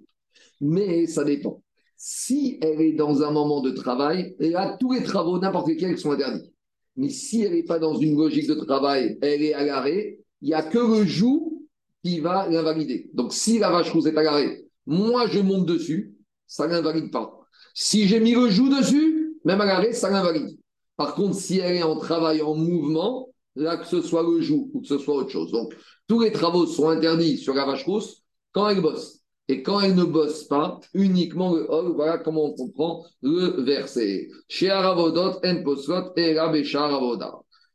Mais ça dépend. Si elle est dans un moment de travail, là, tous les travaux, n'importe lesquels, sont interdits. Mais si elle n'est pas dans une logique de travail, elle est à l'arrêt, il n'y a que le joug qui va l'invalider. Donc, si la vache rousse est l'arrêt, moi, je monte dessus, ça ne l'invalide pas. Si j'ai mis le joug dessus, même à l'arrêt, ça l'invalide. Par contre, si elle est en travail, en mouvement, là, que ce soit le joug ou que ce soit autre chose. Donc, tous les travaux sont interdits sur la vache rousse quand elle bosse. Et quand elle ne bosse pas, uniquement le voilà comment on comprend le verset.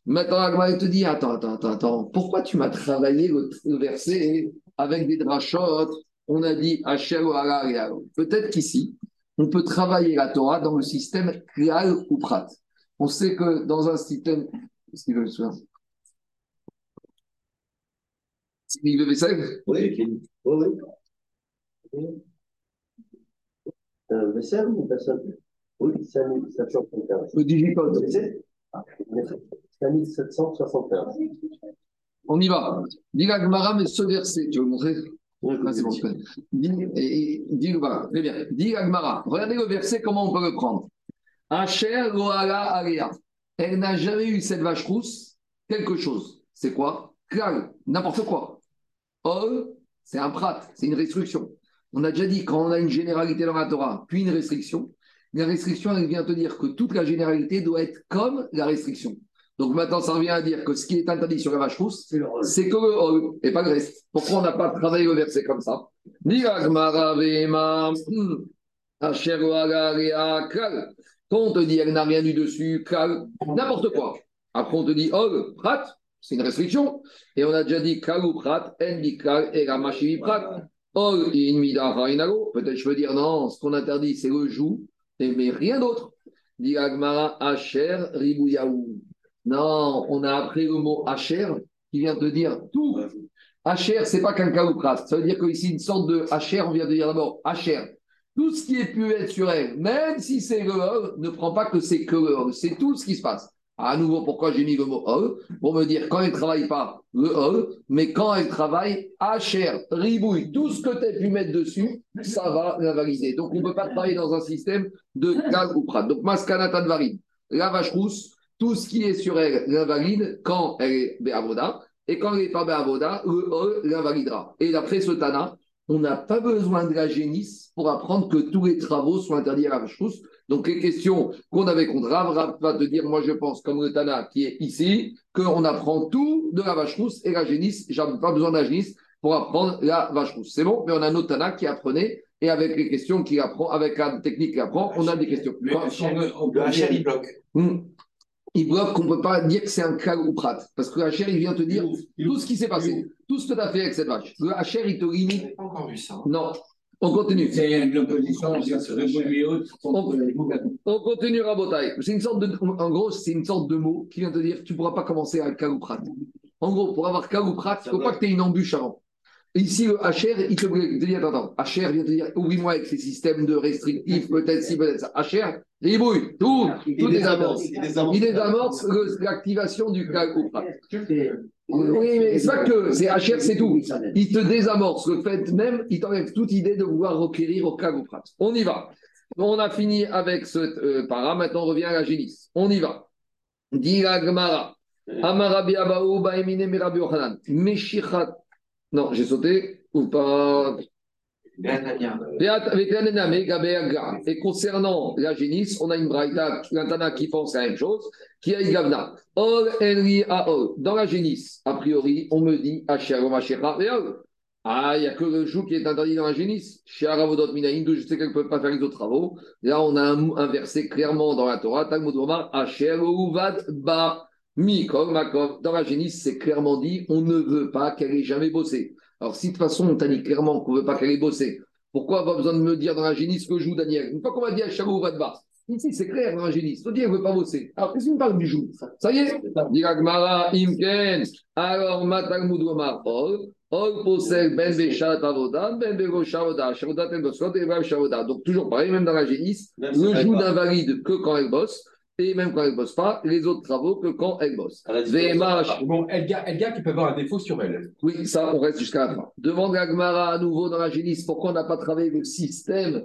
Maintenant, Agma, elle te dit Attends, attends, attends, attends, pourquoi tu m'as travaillé le, le verset avec des drachotes? On a dit. Peut-être qu'ici, on peut travailler la Torah dans le système Klal ou Prat. On sait que dans un système. Qu'est-ce qu'il veut, Il veut vaisselle Oui, oui, oui. Euh, vaisselle ou personne Oui, 5775. Le digicode. C'est 5775. On y va. Dis la Gemara, mais ce verset, tu veux montrer. Dis, très bien. Dis la Gemara. Regardez le verset, comment on peut le prendre. Asher Loala Alea. Elle n'a jamais eu cette vache rousse, quelque chose. C'est quoi? Klal, n'importe quoi. Ol, c'est un prat, c'est une restriction. On a déjà dit, quand on a une généralité dans la Torah, puis une restriction, la restriction, elle vient te dire que toute la généralité doit être comme la restriction. Donc maintenant, ça revient à dire que ce qui est interdit sur la vache rousse, C'est que le hol et pas le reste. Pourquoi on n'a pas travaillé le verset comme ça? Hmm. Quand on te dit elle n'a rien eu dessus, klal, n'importe quoi. Après on te dit hol, prat, c'est une restriction. Et on a déjà dit klal ou prat, en di klal et la prat. Hainago. Peut-être je veux dire non, ce qu'on interdit c'est le joug, mais rien d'autre. Dit la Gemara, asher ribouyaou. Non, on a appris le mot Hacher qui vient de dire tout. Hacher, c'est pas qu'un caloupras. Ça veut dire qu'ici, une sorte de Hacher, on vient de dire d'abord Hacher. Tout ce qui est pu être sur elle, même si c'est le ne prend pas que c'est que c'est tout ce qui se passe. À nouveau, pourquoi j'ai mis le mot hol Pour me dire, quand elle ne travaille pas le hol, mais quand elle travaille HR, ribouille, tout ce que tu as pu mettre dessus, ça va l'invalider. Donc, on ne peut pas travailler dans un système de cal ou prat. Donc, maskana tadvarim, la vache rousse, tout ce qui est sur elle l'invalide quand elle est béavoda, et quand elle n'est pas béavoda, le hol l'invalidera. Et d'après ce Tana, on n'a pas besoin de la génisse pour apprendre que tous les travaux sont interdits à la vache rousse. Donc, les questions qu'on avait contre Rav, Rav va te dire, moi je pense, comme le Tana qui est ici, qu'on apprend tout de la vache rousse et la génisse. J'avais pas besoin de la génisse pour apprendre la vache rousse. C'est bon, mais on a un autre Tana qui apprenait, et avec les questions qu'il apprend, avec la technique qu'il apprend, on a des questions. Le HR, il bloque. Hmm. Il bloque qu'on ne peut pas dire que c'est un cas ou prat. Parce que le HR, il vient te dire tout ce qui s'est passé, tout ce que tu as fait avec cette vache. Le HR, il te Je limite. n'ai pas encore vu ça. Non. On continue. C'est se révoluer haute On continue, Rabotai. C'est une sorte de, en gros, c'est une sorte de mot qui vient te dire tu ne pourras pas commencer à Kalouprat. En gros, pour avoir Kalouprat, il ne faut pas que tu aies une embûche avant. Ici, le HR, il te, il dit attends, attends, HR vient te dire oublie-moi avec ces systèmes de restrictifs, peut-être si, peut-être ça. HR, ribouille, tout, tout désamorce. Il désamorce. Il l'activation du Kalouprat. Oui, mais c'est pas que, c'est HR, c'est tout. Il te désamorce le fait même, il t'enlève toute idée de vouloir requérir au Kalouprat. On y va. On a fini avec ce euh, para, maintenant on revient à la génisse. On y va. Dira Gmara. Amarabi Abaou, Baemine Merabi Yochanan. Meshichat. Non, j'ai sauté. Ou pas? Et concernant la génisse, on a une braïda, un Tana qui pense la même chose, qui a une gavna. Dans la génisse, a priori, on me dit. Ah, il n'y a que le joug qui est interdit dans la génisse. Chez Aravodot je sais qu'elle ne peut pas faire les autres travaux. Là, on a un, un verset clairement dans la Torah, Talmud Omar, Asher Uvad Ba Mikol Makov. Dans la génisse, c'est clairement dit, on ne veut pas qu'elle ait jamais bossé. Alors, si de toute façon, on t'a dit clairement qu'on ne veut pas qu'elle ait bossé, pourquoi pas besoin de me dire dans la génisse que joue Daniel? Une fois qu'on m'a dit Asher Uvad Ba, ici, c'est clair dans la génisse. On dit qu'elle ne veut pas bosser. Alors, qu'est-ce qu'on parle du joug Ça y est? Dit Imken. Alors, Matalmud Omar, Ol. Ol possède ben Beshat Avoda, ben Avoda, Shavoda Ten Bosot et Shavoda. Donc toujours pareil, même dans la génisse, le joue va. n'invalide que quand elle bosse, et même quand elle bosse pas, les autres travaux que quand elle bosse. À. VMH, Bon, Elga, Elga qui peut avoir un défaut sur elle. oui, ça, on reste jusqu'à la fin. Demande à Gmara à nouveau dans la génisse, pourquoi on n'a pas travaillé le système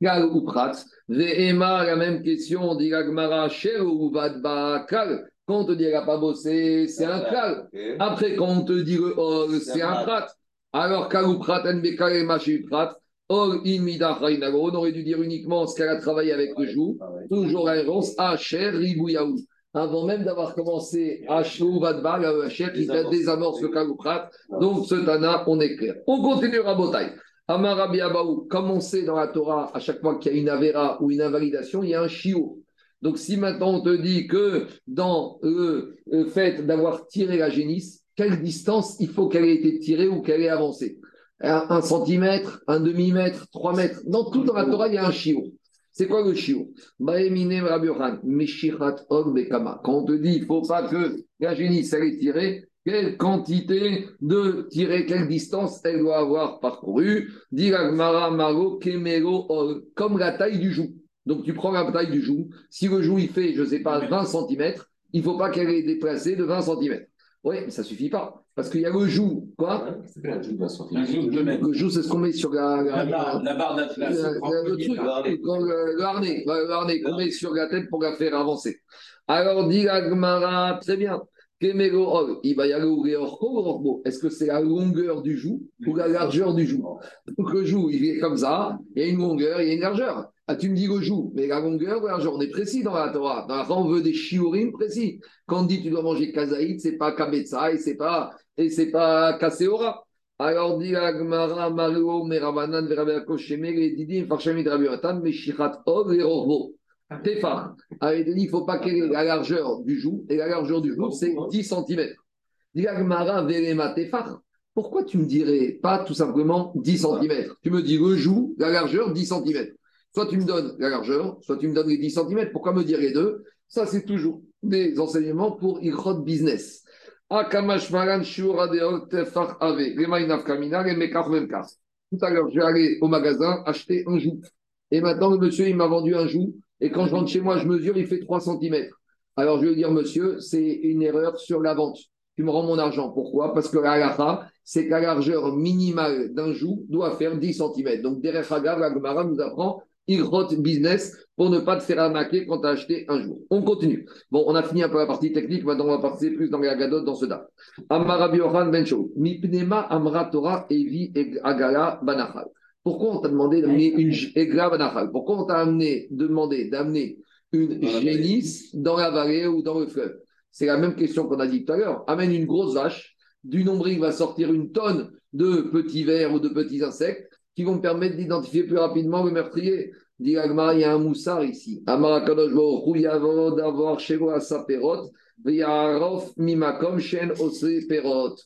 Kal ou Prat VMA, la même question, dit la Gmara, Cher ou Vadba Kal. Quand on te dit qu'elle n'a pas bossé, c'est un Kal. Après, quand on te dit le Or, c'est un prat. Alors, Kalou prat, NBK et Machi prat, Or, on aurait dû dire uniquement ce qu'elle a travaillé avec le joug. Ah. Toujours la réponse, Hacher, Ribouyaou. Avant même d'avoir commencé Hachou, Vadba, le Hacher qui fait désamorce le Kalou prat. Donc, ce Tana, on est clair. On continue à Botaï. Amarabi Abaou, comme on sait dans la Torah, à chaque fois qu'il y a une avéra ou une invalidation, il y a un chiot. Donc, si maintenant on te dit que dans le, le fait d'avoir tiré la génisse, quelle distance il faut qu'elle ait été tirée ou qu'elle ait avancé un, un centimètre, un demi-mètre, trois mètres. Dans tout dans la Torah, il y a un chiot. C'est quoi le chiot? Quand on te dit il ne faut pas que la génisse elle est tirée, quelle quantité de tirer, quelle distance elle doit avoir parcouru Dit la Gemara, Maro Kemero Og, comme la taille du joug. Donc tu prends la taille du joug. Si le joug il fait, je ne sais pas, 20 cm, il ne faut pas qu'elle ait déplacé de 20 cm. Oui, mais ça ne suffit pas. Parce qu'il y a le joug. Quoi joug. Le joug, c'est ce qu'on met sur la, la- La barre, la barre d'Atlas. le, le- le truc, quand le, le harnais, ouais, le harnais qu'on met sur la tête pour la faire avancer. Alors, dit la Gemara, très bien. Or, il va y aller au Orbo. Est-ce que c'est la longueur du joug ou la largeur du joug? Donc, le joug, il est comme ça, il y a une longueur, il y a une largeur. Ah, tu me dis le joug, mais la longueur, la largeur, on est précis dans la Torah. Dans la Torah, on veut des shiurim précis. Quand on dit tu dois manger kazaït, c'est pas kabetza et c'est pas, et c'est pas kaseora. Alors, dit la Gemara, Mario, Merabanan, Verabako, Shemer, et Didi, Farshami, Drabiatan, Meshichat, Og, et Orbo. Tefar. avait dit, il ne faut pas qu'elle ait la largeur du joug, et la largeur du joug, c'est 10 cm. Dit la Gemara, Verema, Tefar. Pourquoi tu me dirais pas tout simplement 10 cm Tu me dis le joug, la largeur, 10 cm. Soit tu me donnes la largeur, soit tu me donnes les 10 cm. Pourquoi me dire les deux? Ça, c'est toujours des enseignements pour Ikrot Business. Tout à l'heure, je vais aller au magasin acheter un joug. Et maintenant, le monsieur, il m'a vendu un joug. Et quand je rentre chez moi, je mesure, il fait 3 cm. Alors, je vais dire, monsieur, c'est une erreur sur la vente. Tu me rends mon argent. Pourquoi? Parce que la c'est que la largeur minimale d'un joug doit faire 10 cm. Donc, derrière Hagar, la Gemara nous apprend Ilrot business pour ne pas te faire arnaquer quand tu as acheté un jour. On continue. Bon, on a fini un peu la partie technique, maintenant on va passer plus dans les agadotes dans ce date. Amarabi Yohan Ben Shaul. Mipnema Amra Torah Evi Agala Banachal. Pourquoi on t'a demandé d'amener une Egla Banachal? Pourquoi on t'a amené, demandé d'amener une génisse dans la vallée ou dans le fleuve? C'est la même question qu'on a dit tout à l'heure. Amène une grosse vache, du nombril va sortir une tonne de petits vers ou de petits insectes qui vont me permettre d'identifier plus rapidement le meurtrier. Dit Agmar, il y a un moussard ici. Amar Akadosh Baruch Hu yavod d'avoir shelo asa perot, v'yarof mimakom shen ose perot.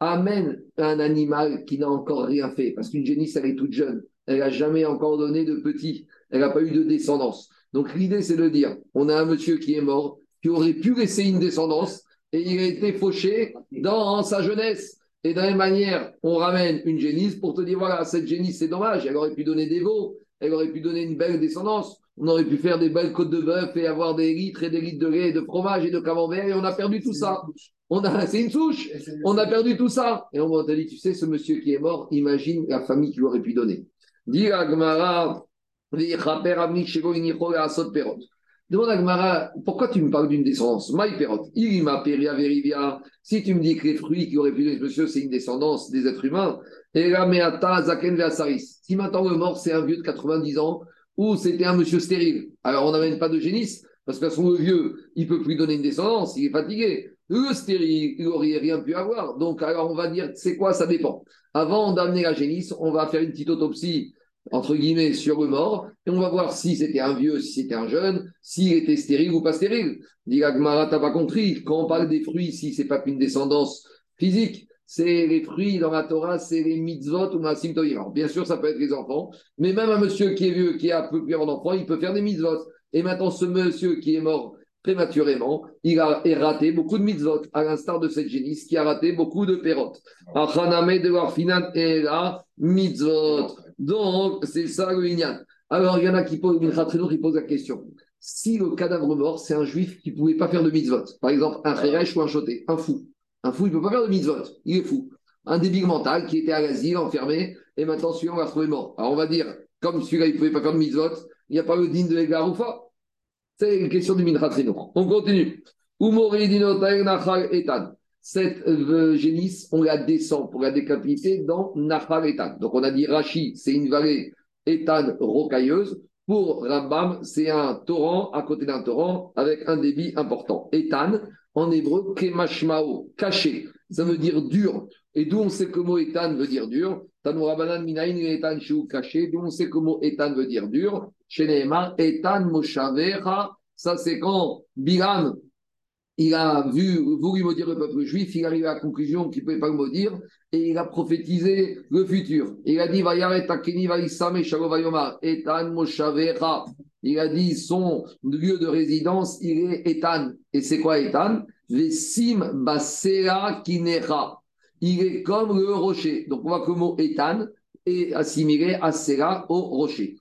Amène un animal qui n'a encore rien fait, parce qu'une génisse, elle est toute jeune. Elle n'a jamais encore donné de petit. Elle n'a pas eu de descendance. Donc l'idée, c'est de dire, on a un monsieur qui est mort, qui aurait pu laisser une descendance, et il a été fauché dans sa jeunesse. Et de la même manière, on ramène une génisse pour te dire voilà, cette génisse, c'est dommage, elle aurait pu donner des veaux, elle aurait pu donner une belle descendance, on aurait pu faire des belles côtes de bœuf et avoir des litres et des litres de lait, de fromage et de camembert, et on a perdu tout ça. On a, c'est une souche, on a perdu tout ça. Et on t'a dit, tu sais, ce monsieur qui est mort, imagine la famille qui lui aurait pu donner. Demande à Gmara, pourquoi tu me parles d'une descendance? Maï Perot, il m'a peria verivia. Si tu me dis que les fruits qui auraient pu donner monsieur, c'est une descendance des êtres humains, et la meata zaken veasaris. Si maintenant le mort, c'est un vieux de 90 ans, ou c'était un monsieur stérile, alors on n'amène pas de génisse, parce que son le vieux, il peut plus donner une descendance, il est fatigué. Le stérile, il n'aurait rien pu avoir. Donc, alors on va dire, c'est quoi? Ça dépend. Avant d'amener la génisse, on va faire une petite autopsie entre guillemets, sur le mort, et on va voir si c'était un vieux, si c'était un jeune, s'il était stérile ou pas stérile. Dit Agmara, t'as pas compris. Quand on parle des fruits, si c'est pas qu'une descendance physique, c'est les fruits dans la Torah, c'est les mitzvot ou maasim. Alors, bien sûr, ça peut être les enfants, mais même un monsieur qui est vieux, qui a peu plus d'enfants, il peut faire des mitzvot. Et maintenant, ce monsieur qui est mort prématurément, il a raté beaucoup de mitzvot, à l'instar de cette génisse qui a raté beaucoup de pérotes. Achaname de Warfinan et la mitzvot. Donc, c'est ça le Inyan. Alors, il y en a qui posent, qui pose la question. Si le cadavre mort, c'est un juif qui ne pouvait pas faire de mitzvot, par exemple un khéresh ou un choté, un fou. Un fou, il ne peut pas faire de mitzvot, il est fou. Un débile mental qui était à l'asile, enfermé, et maintenant celui-là, on va se trouver mort. Alors, on va dire, comme celui-là, il ne pouvait pas faire de mitzvot, il n'y a pas le digne de Egar Oufa. C'est une question du Minchatrino. On continue. etan. Cette euh, génisse, on la descend pour la décapiter dans Nachal Etan. Donc on a dit Rashi, c'est une vallée Etan rocailleuse. Pour Rambam, c'est un torrent à côté d'un torrent avec un débit important. Etan, en hébreu, Kemashmao, caché. Ça veut dire dur. Et d'où on sait que le mot Etan veut dire dur? Tanoura Banan Minaïn Etan Shu caché. D'où on sait que le mot Etan veut dire dur? Chez Etan Moshavecha. Ça, c'est quand Biram, il a vu, voulu maudire le peuple juif, il arrive à la conclusion qu'il ne pouvait pas le maudire, et il a prophétisé le futur. Il a dit, Etan. Il a dit, son lieu de résidence, il est Etan. Et c'est quoi Etan Vesim Basera Kinera. Il est comme le rocher. Donc on voit que le mot Etan est assimilé à Sera au rocher.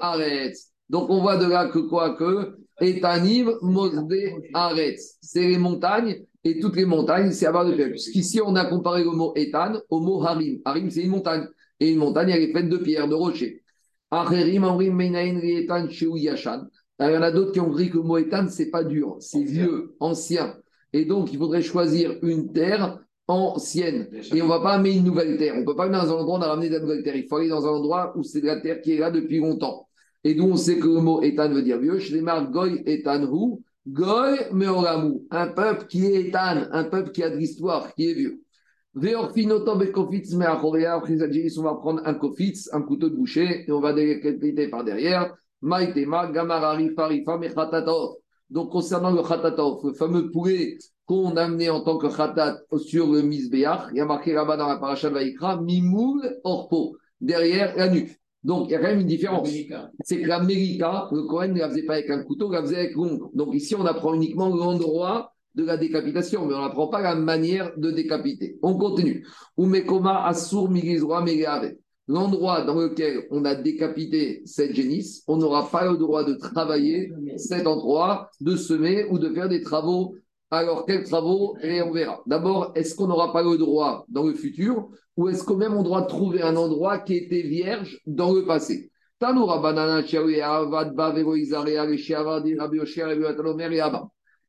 Harim. Donc on voit de là que quoi que Etanim Mosde Aretz. C'est les montagnes, et toutes les montagnes, c'est à bas de pierre. Puisqu'ici, on a comparé le mot Etan au mot Harim. Harim, c'est une montagne. Et une montagne, elle est faite de pierres, de rochers. Acherim, Amrim, Meinain, Etan, Yashan. Il y en a d'autres qui ont dit que le mot Etan, c'est pas dur, c'est vieux, ancien. Et donc, il faudrait choisir une terre ancienne. Et on ne va pas amener une nouvelle terre. On ne peut pas aller dans un endroit où on a ramené de la nouvelle terre. Il faut aller dans un endroit où c'est de la terre qui est là depuis longtemps. Et d'où on sait que le mot étan veut dire vieux. Marques Goy étanhu, Goy meoramu. Un peuple qui est étan, un peuple qui a de l'histoire, qui est vieux. Veorfinotom et kofitz meachorea. On va prendre un kofitz, un couteau de boucher, et on va décapiter par derrière. Maïtema, gamarari, farifa, mechatatov. Donc, concernant le khatatov, le fameux poulet qu'on a amené en tant que khatat sur le misbéach, il y a marqué là-bas dans la paracha de Vaikra, mimoul orpo, derrière la nuque. Donc, il y a quand même une différence. C'est que la mérika, le Cohen ne la faisait pas avec un couteau, il la faisait avec l'ongle. Donc, ici, on apprend uniquement l'endroit de la décapitation, mais on n'apprend pas la manière de décapiter. On continue. Umekoma Asur Megeave. L'endroit dans lequel on a décapité cette génisse, on n'aura pas le droit de travailler cet endroit, de semer ou de faire des travaux. Alors, quels travaux? Et on verra. D'abord, est-ce qu'on n'aura pas le droit dans le futur ou est-ce qu'on même on doit trouver un endroit qui était vierge dans le passé?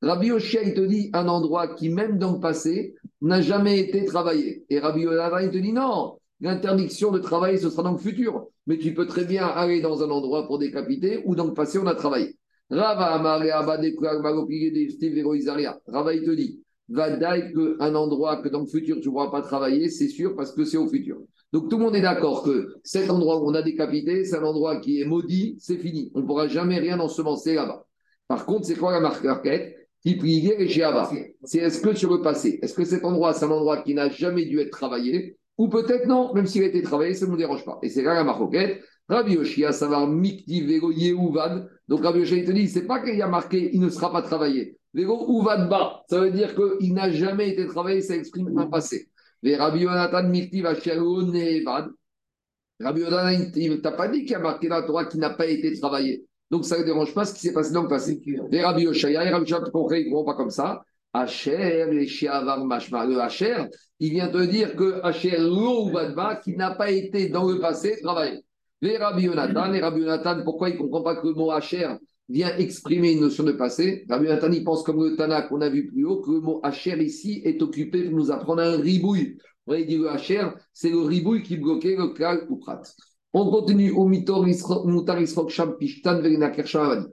Rabbi Yoshia, il te dit un endroit qui, même dans le passé, n'a jamais été travaillé. Et Rabbi Yoshia, il te dit non, l'interdiction de travailler, ce sera dans le futur. Mais tu peux très bien aller dans un endroit pour décapiter où dans le passé, on a travaillé. Rava. Rava, il te dit, va que un endroit que dans le futur, tu ne pourras pas travailler, c'est sûr, parce que c'est au futur. Donc tout le monde est d'accord que cet endroit où on a décapité, c'est un endroit qui est maudit, c'est fini. On ne pourra jamais rien ensemencer là-bas. Par contre, c'est quoi la marque Qui pliait et C'est est-ce que sur le passé, est-ce que cet endroit, c'est un endroit qui n'a jamais dû être travaillé? Ou peut-être non, même s'il a été travaillé, ça ne nous dérange pas. Et c'est là la marque Rabbi Yoshia, va mikti vego yehuvad. Donc Rabbi Yoshia, il te dit, c'est pas qu'il y a marqué, il ne sera pas travaillé. Vego uvad ba, ça veut dire qu'il n'a jamais été travaillé, ça exprime un passé. Mais Rabbi Yonatan Mikti va Nevad. Rabbi Yonatan, il t'a pas dit qu'il y a marqué la Torah qui n'a pas été travaillé. Donc ça ne dérange pas ce qui s'est passé dans le passé. Rabbi Yoshaya et Rabbi Yoshaya, ils ne pas comme ça? Asher, les Shiavar Mashma. Le Asher, il vient te dire que Asher Lo Vadba, qui n'a pas été dans le passé travaillé. Les Rabbi Yonatan, et Rabbi Yonatan, pourquoi il ne comprend pas que le mot Asher vient exprimer une notion de passé? Rabbi Nathan, il pense comme le Tana qu'on a vu plus haut, que le mot Hacher ici est occupé pour nous apprendre un ribouille. Vous voyez, dit le Hacher, c'est le ribouille qui bloquait le Klal ou Prat. On continue au Mitor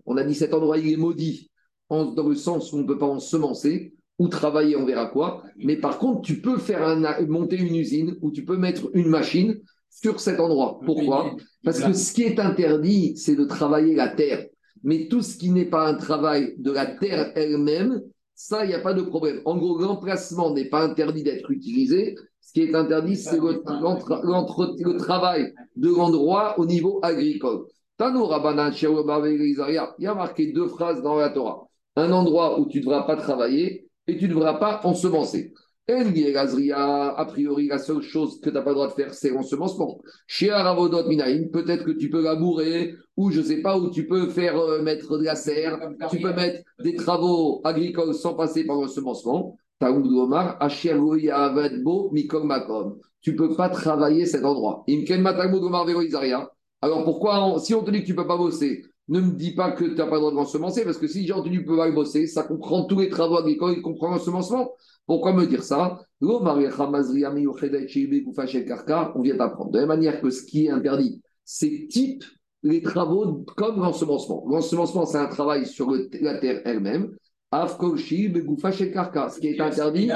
On a dit cet endroit, il est maudit, dans le sens où on ne peut pas ensemencer ou travailler, on verra quoi. Mais par contre, tu peux faire un, monter une usine ou tu peux mettre une machine sur cet endroit. Pourquoi? Parce que ce qui est interdit, c'est de travailler la terre. Mais tout ce qui n'est pas un travail de la terre elle-même, ça, il n'y a pas de problème. En gros, l'emplacement n'est pas interdit d'être utilisé. Ce qui est interdit, c'est le, le, travail de l'endroit au niveau agricole. Il y a marqué deux phrases dans la Torah. Un endroit où tu ne devras pas travailler et tu ne devras pas ensemencer a priori, la seule chose que tu n'as pas le droit de faire, c'est l'ensemencement. Chez Aravodot Minaïm, peut-être que tu peux labourer, ou je ne sais pas, où tu peux faire euh, mettre de la serre, tu peux mettre des travaux agricoles sans passer par l'ensemencement. Tu ne peux pas travailler cet endroit. Alors pourquoi, si on te dit que tu ne peux pas bosser, ne me dis pas que tu n'as pas le droit de l'ensemencer, parce que si j'ai entendu pas bosser, ça comprend tous les travaux agricoles, il comprend l'ensemencement. Pourquoi me dire ça? On vient d'apprendre. De la même manière que ce qui est interdit, c'est type les travaux comme l'ensemencement. L'ensemencement, c'est un travail sur la terre elle-même. Ce qui est interdit,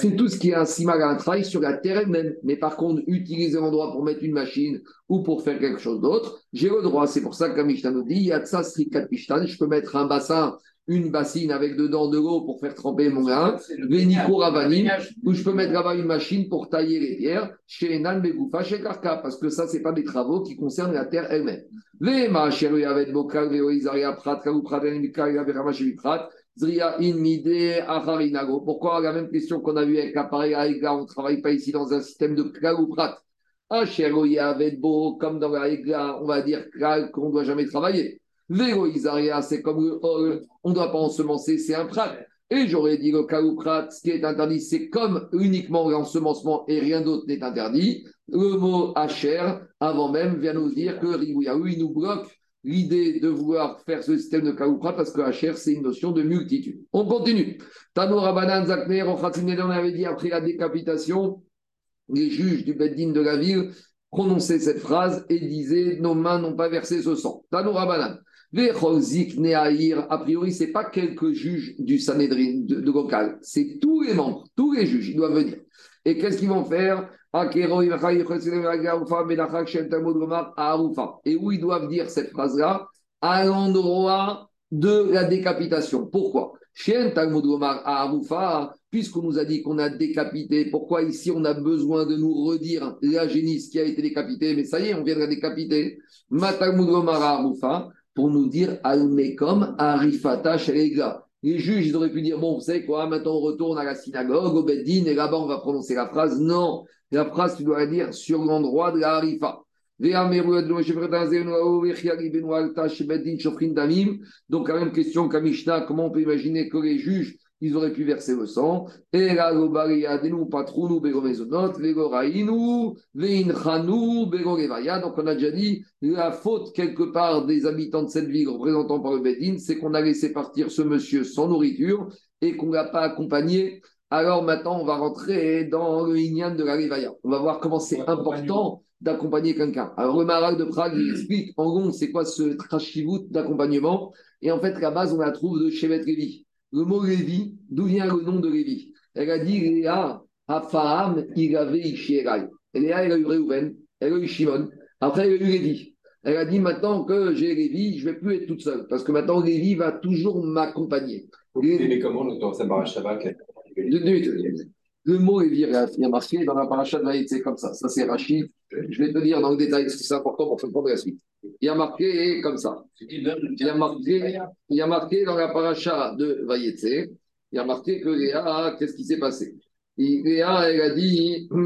c'est tout ce qui est un simal, un travail sur la terre elle-même. Mais par contre, utiliser l'endroit pour mettre une machine ou pour faire quelque chose d'autre, j'ai le droit. C'est pour ça que Mishnah nous dit, je peux mettre un bassin une bassine avec dedans de l'eau pour faire tremper mon grain, où je peux mettre là-bas une machine pour tailler les pierres, chez Enan Begoufa, chez Karka, parce que ça, ce n'est pas des travaux qui concernent la terre elle-même. Pourquoi? La même question qu'on a vue avec l'appareil Aïga, on ne travaille pas ici dans un système de Kral ou Prat comme dans la on va dire qu'on ne doit jamais travailler. Vélo Isaria, c'est comme le on ne doit pas ensemencer, c'est un prat. Et j'aurais dit le prat, ce qui est interdit, c'est comme uniquement l'ensemencement et rien d'autre n'est interdit. Le mot Hacher, avant même, vient nous dire que Ribouyaou, il nous bloque l'idée de vouloir faire ce système de prat parce que Hacher, c'est une notion de multitude. On continue. Tanoura Banan Zakner, on avait dit après la décapitation, les juges du Beddin de la ville prononçaient cette phrase et disaient Nos mains n'ont pas versé ce sang. Tanoura Banan a priori, ce n'est pas quelques juges du Sanhedrin de, local, c'est tous les membres, tous les juges, ils doivent venir. Et qu'est-ce qu'ils vont faire? Et où ils doivent dire cette phrase-là? À l'endroit de la décapitation. Pourquoi? Puisqu'on nous a dit qu'on a décapité, pourquoi ici on a besoin de nous redire la génisse qui a été décapitée? Mais ça y est, on vient de la décapiter pour nous dire Almekom Arifata. Les juges, ils auraient pu dire bon, vous savez quoi, maintenant on retourne à la synagogue, au Beddin, et là-bas on va prononcer la phrase. Non, la phrase, tu dois la dire sur l'endroit de la Harifa. Donc, la même question qu'à Mishnah, comment on peut imaginer que les juges, ils auraient pu verser le sang? Et là. Donc, on a déjà dit, la faute quelque part des habitants de cette ville, représentant par le Bedin, c'est qu'on a laissé partir ce monsieur sans nourriture et qu'on ne l'a pas accompagné. Alors maintenant, on va rentrer dans le Inyan de la Rivaya. On va voir comment c'est important d'accompagner quelqu'un. Alors, le Maral de Prague, il explique en gros, c'est quoi ce trashivut d'accompagnement. Et en fait, la base, on la trouve de Shevet Lévi. Le mot Lévi, d'où vient le nom de Lévi? Elle a dit Léa, Hafaham, il avait Ishierai. Léa, elle a eu Réhouven, elle a eu Shimon. Après, elle a eu Lévi. Elle a dit maintenant que j'ai Lévi, je ne vais plus être toute seule. Parce que maintenant, Lévi va toujours m'accompagner. Mais comment dans sa barrage Shabbat le mot est viré, il y a marqué dans la paracha de Vaïd, c'est comme ça. Ça, c'est Rachid. Je vais te dire dans le détail parce que c'est important pour comprendre la suite. Il y a marqué comme ça. Il y a marqué, il a marqué dans la paracha de Vaïetse, il y a marqué que Léa, qu'est-ce qui s'est passé? Léa, elle a dit. (clears throat)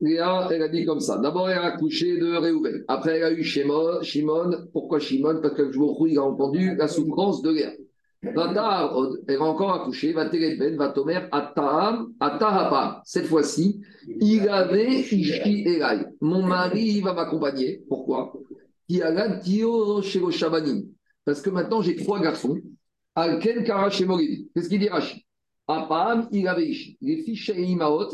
Léa, elle a dit comme ça. D'abord, elle a accouché de Réhouven. Après, elle a eu. Shimon. Pourquoi Shimon? Parce que le jour où il a entendu la souffrance de Léa. Elle va encore accoucher, va ben, va tomer, Atahapa. Cette fois-ci, il avait Ishi Elai. Mon mari va m'accompagner. Pourquoi? Parce que maintenant j'ai trois garçons. Alken Karachemori. Qu'est-ce qu'il dit Rachid Apam, il avait Ishi. Les fiches Imaot,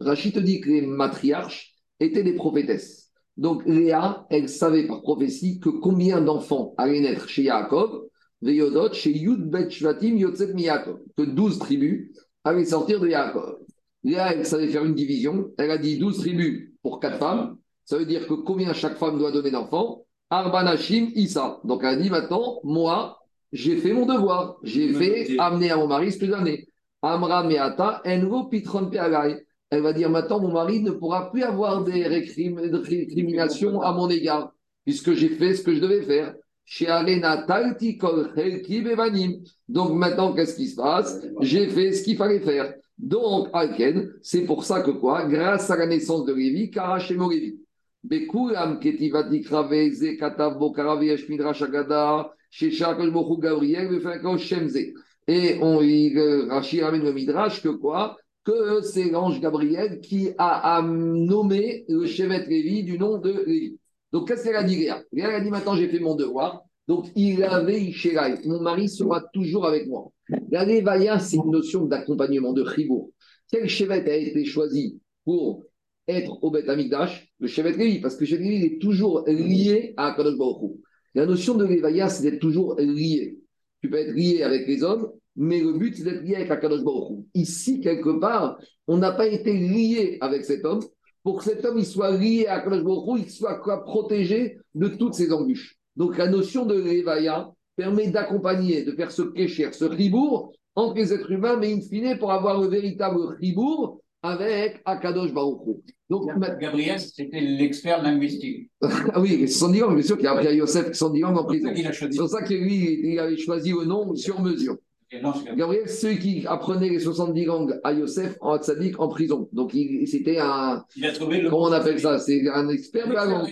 Rachid te dit que les matriarches étaient des prophétesses. Donc Léa, elle savait par prophétie que combien d'enfants allaient naître chez Yaakov Veyodot, chez Yud Bet Shvatim Yotzet Miyakov, que 12 tribus allaient sortir de Yaakov. Léa, elle savait faire une division. Elle a dit 12 tribus pour 4 femmes. Ça veut dire que combien chaque femme doit donner d'enfants? Arbanashim Issa. Donc elle a dit maintenant, moi, j'ai fait mon devoir. J'ai fait amener à mon mari ce que j'amenais. Amra Meata, Envo Pitron Peagai. Elle va dire maintenant, mon mari ne pourra plus avoir des récriminations à mon égard, puisque j'ai fait ce que je devais faire. Donc maintenant, qu'est-ce qui se passe? J'ai fait ce qu'il fallait faire. Donc, Alken, c'est pour ça que quoi? Grâce à la naissance de Lévi, Karachemo Lévi. Bekulam ketivati krave ze katav bo karavi midrash agada shesha koshbochu Gabriel befenko shemze. Et on Rachid ramène le midrash que quoi? Que c'est l'ange Gabriel qui a, nommé le chevet Lévi du nom de Lévi. Donc, qu'est-ce qu'elle a dit, Léa Léa a dit maintenant, j'ai fait mon devoir. Donc, il avait Ishéraï. Mon mari sera toujours avec moi. La Lévaïa, c'est une notion d'accompagnement, de chibour. Quel chevet a été choisi pour être au Beth Amikdash Le chevet Lévi, parce que le chevet Lévi est toujours lié à Akadosh Baruch La notion de Lévaïa, c'est d'être toujours lié. Tu peux être lié avec les hommes, mais le but, c'est d'être lié avec Akadosh Baruch Ici, quelque part, on n'a pas été lié avec cet homme pour que cet homme il soit lié à Baruch il soit protégé de toutes ses embûches. Donc la notion de l'évaïa permet d'accompagner, de faire ce kécher, ce ribourg entre les êtres humains, mais in fine pour avoir le véritable ribourg avec Akadosh Baruch Donc, Gabriel, c'était l'expert linguistique. ah (laughs) oui, c'est son bien sûr qu'il a appris à Yosef son en prison. C'est pour ça que lui, il avait choisi le nom sur mesure. Gabriel, celui qui apprenait les 70 langues à Yosef en Hatzadik en prison. Donc, c'était un. Il a trouvé le. Comment on appelle ça? C'est un expert de la langue.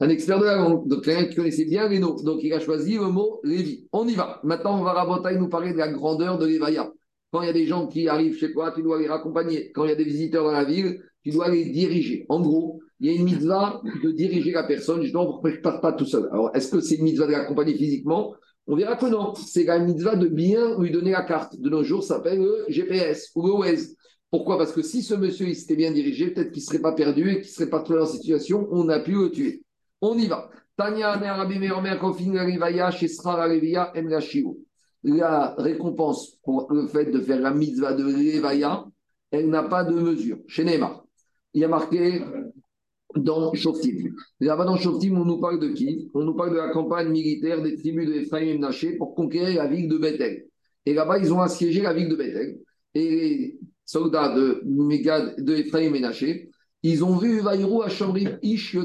Un expert de la langue. Donc, quelqu'un qui connaissait bien les noms. Donc, il a choisi le mot Lévi. On y va. Maintenant, on va raboter nous parler de la grandeur de l'Evaya. Quand il y a des gens qui arrivent chez toi, tu dois les raccompagner. Quand il y a des visiteurs dans la ville, tu dois les diriger. En gros, il y a une mitzvah de diriger la personne, je ne parte pas tout seul. Alors, est-ce que c'est une mitzvah de l'accompagner physiquement? On verra que non. C'est la mitzvah de bien lui donner la carte. De nos jours, ça s'appelle le GPS ou le. Pourquoi? Parce que si ce monsieur s'était bien dirigé, peut-être qu'il ne serait pas perdu et qu'il ne serait pas trouvé dans cette situation, on a pu le tuer. On y va. Tanya La récompense pour le fait de faire la mitzvah de Levaya, elle n'a pas de mesure. Chez Neymar, il y a marqué dans Shoftim. Là-bas, dans Shoftim, on nous parle de qui? On nous parle de la campagne militaire des tribus de Ephraim et Naché pour conquérir la ville de Bethel. Et là-bas, ils ont assiégé la ville de Bethel. Et les soldats de de Ephraim et Naché, ils ont vu Vaïrou à Ish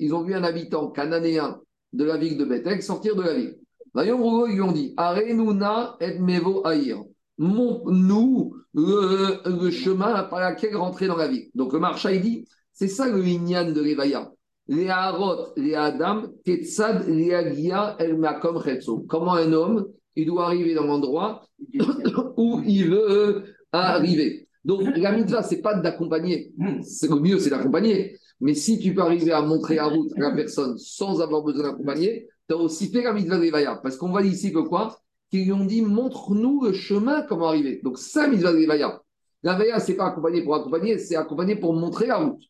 Ils ont vu un habitant cananéen de la ville de Bethel sortir de la ville. Vaillons ils lui ont dit Arenuna et mevo aïr. Montre-nous le, le chemin par lequel rentrer dans la ville. Donc le marcha, il dit c'est ça le Inyan de les Adam, Agia, El Makom. Comment un homme, il doit arriver dans l'endroit (coughs) où il veut arriver. Donc la mitzvah, c'est pas d'accompagner. C'est le mieux, c'est d'accompagner. Mais si tu peux arriver à montrer la route à la personne sans avoir besoin d'accompagner, tu as aussi fait la mitzvah de Revaya. Parce qu'on voit ici que quoi? Qu'ils lui ont dit montre-nous le chemin, comment arriver. Donc ça, mitzvah de Revaya. La Revaya, c'est pas accompagner pour accompagner, c'est accompagner pour montrer la route.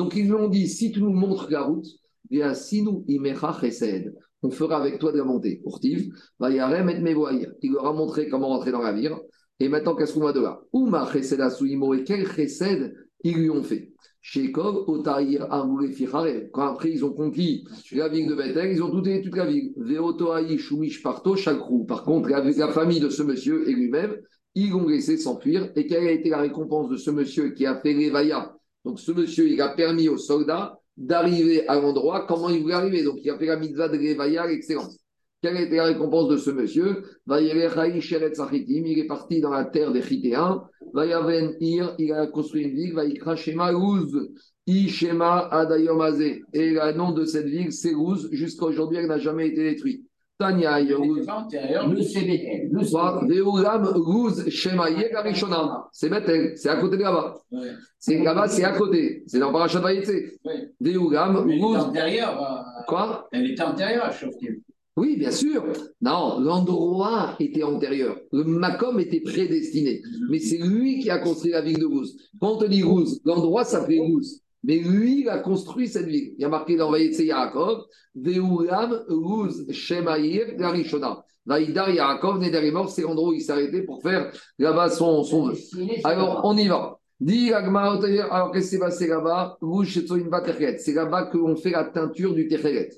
Donc ils lui ont dit si tu nous montres la route, on fera avec toi de la montée. Il leur a montré comment rentrer dans la ville. Et maintenant, qu'est-ce qu'on va de là? Ouma chesed asuimo et quel chesed ils lui ont fait? Shekov, Otaïr, Amoulé. Quand après ils ont conquis la ville de Bethel, ils ont tout toute la ville. Veotoaï, Shumish, Parto, Chakrou. Par contre, la, famille de ce monsieur et lui-même, ils l'ont laissé s'enfuir. Et quelle a été la récompense de ce monsieur qui a fait l'évaïa Donc ce monsieur, il a permis aux soldats d'arriver à l'endroit comment il voulait arriver? Donc il a fait la mitzvah de l'évaïa, l'excellence. Quelle été la récompense de ce monsieur? Il est parti dans la terre des Chitéens. Il a construit une ville. Et le nom de cette ville, c'est Luz. Jusqu'à aujourd'hui, elle n'a jamais été détruite. C'est Bethel. C'est à côté de là-bas. Ouais. C'est là-bas, c'est à côté. C'est dans est Luz. antérieure. à- Quoi? Elle est antérieure à Shoftim. Oui, bien sûr. Non, l'endroit était antérieur. Le Macom était prédestiné. Mais c'est lui qui a construit la ville de Gouz. Quand on te dit Gouz, l'endroit s'appelait Gouz. Mais lui, il a construit cette ville. Il y a marqué dans Vaïtse Yaakov, Veulam Gouz Shemaïr Garishona. Vaïdar Yaakov, Nederimor, c'est l'endroit où il s'est arrêté pour faire là-bas son, son vœu. Alors, on y va. Dis Agmara, alors qu'est-ce qui s'est passé là-bas? C'est là-bas qu'on fait la teinture du Tereret.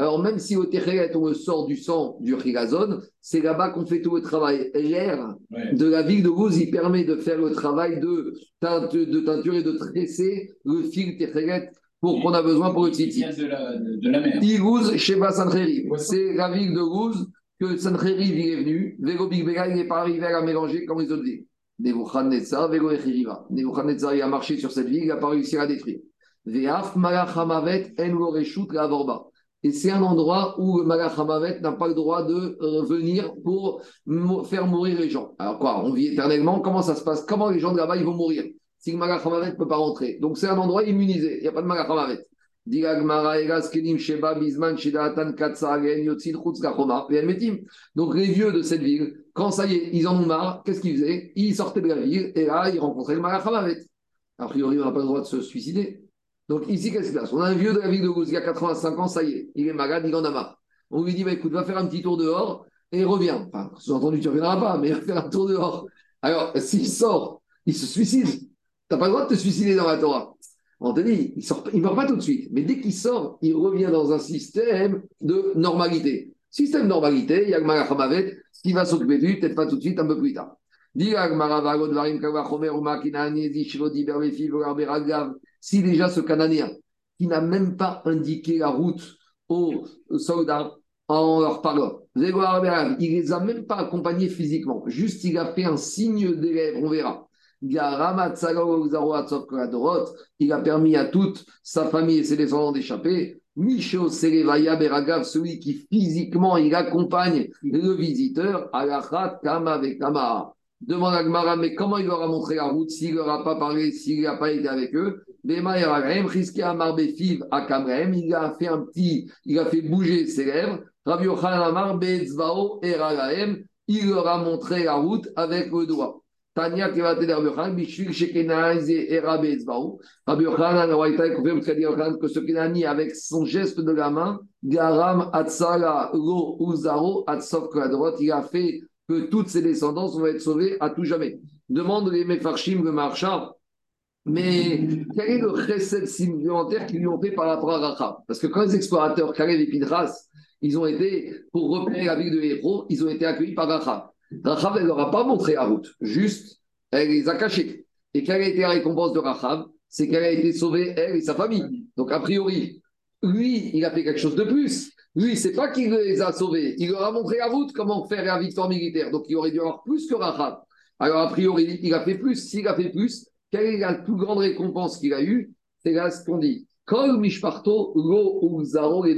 Alors, même si au Tereret, on le sort du sang du Rigazone, c'est là-bas qu'on fait tout le travail. L'air Ouais. de la ville de Gouz, il permet de faire le travail de, teinte, de teinture et de tresser le fil Tereret pour qu'on a besoin pour le vient de la, de, de la mer. Igouz, Sheba Sancheriv. C'est la ville de Gouz que Sancheriv il est venu. Vego Big Bega, il n'est pas arrivé à la mélanger comme les autres villes. Nebuchadnezzar, Vego Echiriva. Nebuchadnezzar, il a marché sur cette ville, il n'a pas réussi à la détruire. Ve'af Malachamavet En La Vorba. Et c'est un endroit où Malachamavet n'a pas le droit de venir pour faire mourir les gens. Alors quoi On vit éternellement Comment ça se passe? Comment les gens de là-bas vont mourir? Si le ne peut pas rentrer. Donc c'est un endroit immunisé. Il n'y a pas de Malachamavet. Donc les vieux de cette ville, quand ça y est, ils en ont marre, qu'est-ce qu'ils faisaient? Ils sortaient de la ville et là, ils rencontraient le Malachamavet. A priori, on n'a pas le droit de se suicider. Donc ici, qu'est-ce qui se passe? On a un vieux de la ville de Gouz, il a 85 ans, ça y est, il est malade, il en a marre. On lui dit, bah, écoute, va faire un petit tour dehors et reviens. Enfin, sous-entendu, tu ne reviendras pas, mais va faire un tour dehors. Alors, s'il sort, il se suicide. Tu n'as pas le droit de te suicider dans la Torah. On te dit, il ne il meurt pas tout de suite. Mais dès qu'il sort, il revient dans un système de normalité. Système de normalité, il y a qui va s'occuper de lui, peut-être pas tout de suite, un peu plus tard. Si déjà ce Cananéen, qui n'a même pas indiqué la route aux soldats en leur parlant, Vogar, Beragav, il les a même pas accompagnés physiquement, juste il a fait un signe des lèvres, on verra. Il a permis à toute sa famille et ses descendants d'échapper. Micho Serevaya Beragav, celui qui physiquement il accompagne le visiteur, Alachat Kama Vekama. Demande à Gmara, mais comment il leur a montré la route s'il leur a pas parlé, s'il n'a pas été avec eux? Il a fait un petit, il a fait bouger ses lèvres. Rabbi il leur a montré la route avec le doigt. Tania Kevate de Rabbi Yochanan, Bishvil Shekenaz et Era Beetzvao. Rabbi Yochanan, Raïta, confirme Rabbi Yochanan que ce Kenani, avec son geste de la main, Garam Atsala Lo Uzaro Atsov Kladrot, il a fait que toutes ses descendants vont être sauvés à tout jamais. Demande les Mefarshim, le Marchar, mais quel est le recette supplémentaire qu'ils lui ont fait par rapport à Rachab Parce que quand les explorateurs Kalev et Pidras, ils ont été, pour repérer la ville de Héros, ils ont été accueillis par Rachab. Rachab, elle ne leur a pas montré la route, juste, elle les a cachés. Et quelle a été la récompense de Rachab C'est qu'elle a été sauvée, elle et sa famille. Donc, a priori, lui, il a fait quelque chose de plus. Lui, c'est pas qu'il les a sauvés, il leur a montré la route comment faire la victoire militaire. Donc il aurait dû avoir plus que Rahab. Alors a priori, il a fait plus. S'il a fait plus, quelle est la plus grande récompense qu'il a eue? C'est là ce qu'on dit. Kol mishparto lo et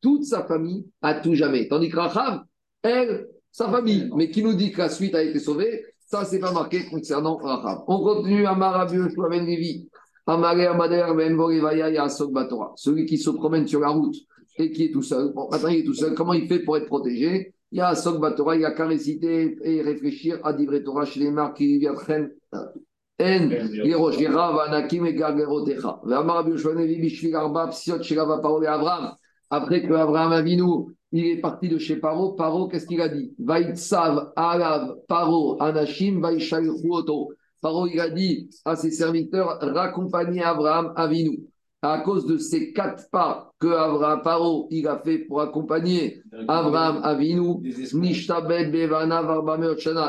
Toute sa famille à tout jamais. Tandis que Rahab, elle, sa famille, mais qui nous dit que la suite a été sauvée, ça, c'est pas marqué concernant Rahab. On continue à Marabieu, Ben Levi. Amaré Amader Ben Yasok Batora. Celui qui se promène sur la route et qui est tout seul. Bon, maintenant, il est tout seul. Comment il fait pour être protégé? Il y a Asok Batora, il a qu'à réciter et réfléchir à Divrei Torah chez les marques qui viennent en Yeroshira Vanakim et Gargerotecha. Amarabieu Ben Levi Bishvil Arba Psiot Shirava Parole Avram. Après que Abraham Avinu il est parti de chez Paro. Paro, qu'est-ce qu'il a dit? Vaitsav, Alav, Paro, Anashim, Vaishalchuoto. Paro, il a dit à ses serviteurs raccompagnez Abraham Avinu. À cause de ces quatre pas que Abraham, Paro il a fait pour accompagner Abraham Avinu, Nishtabed Bevana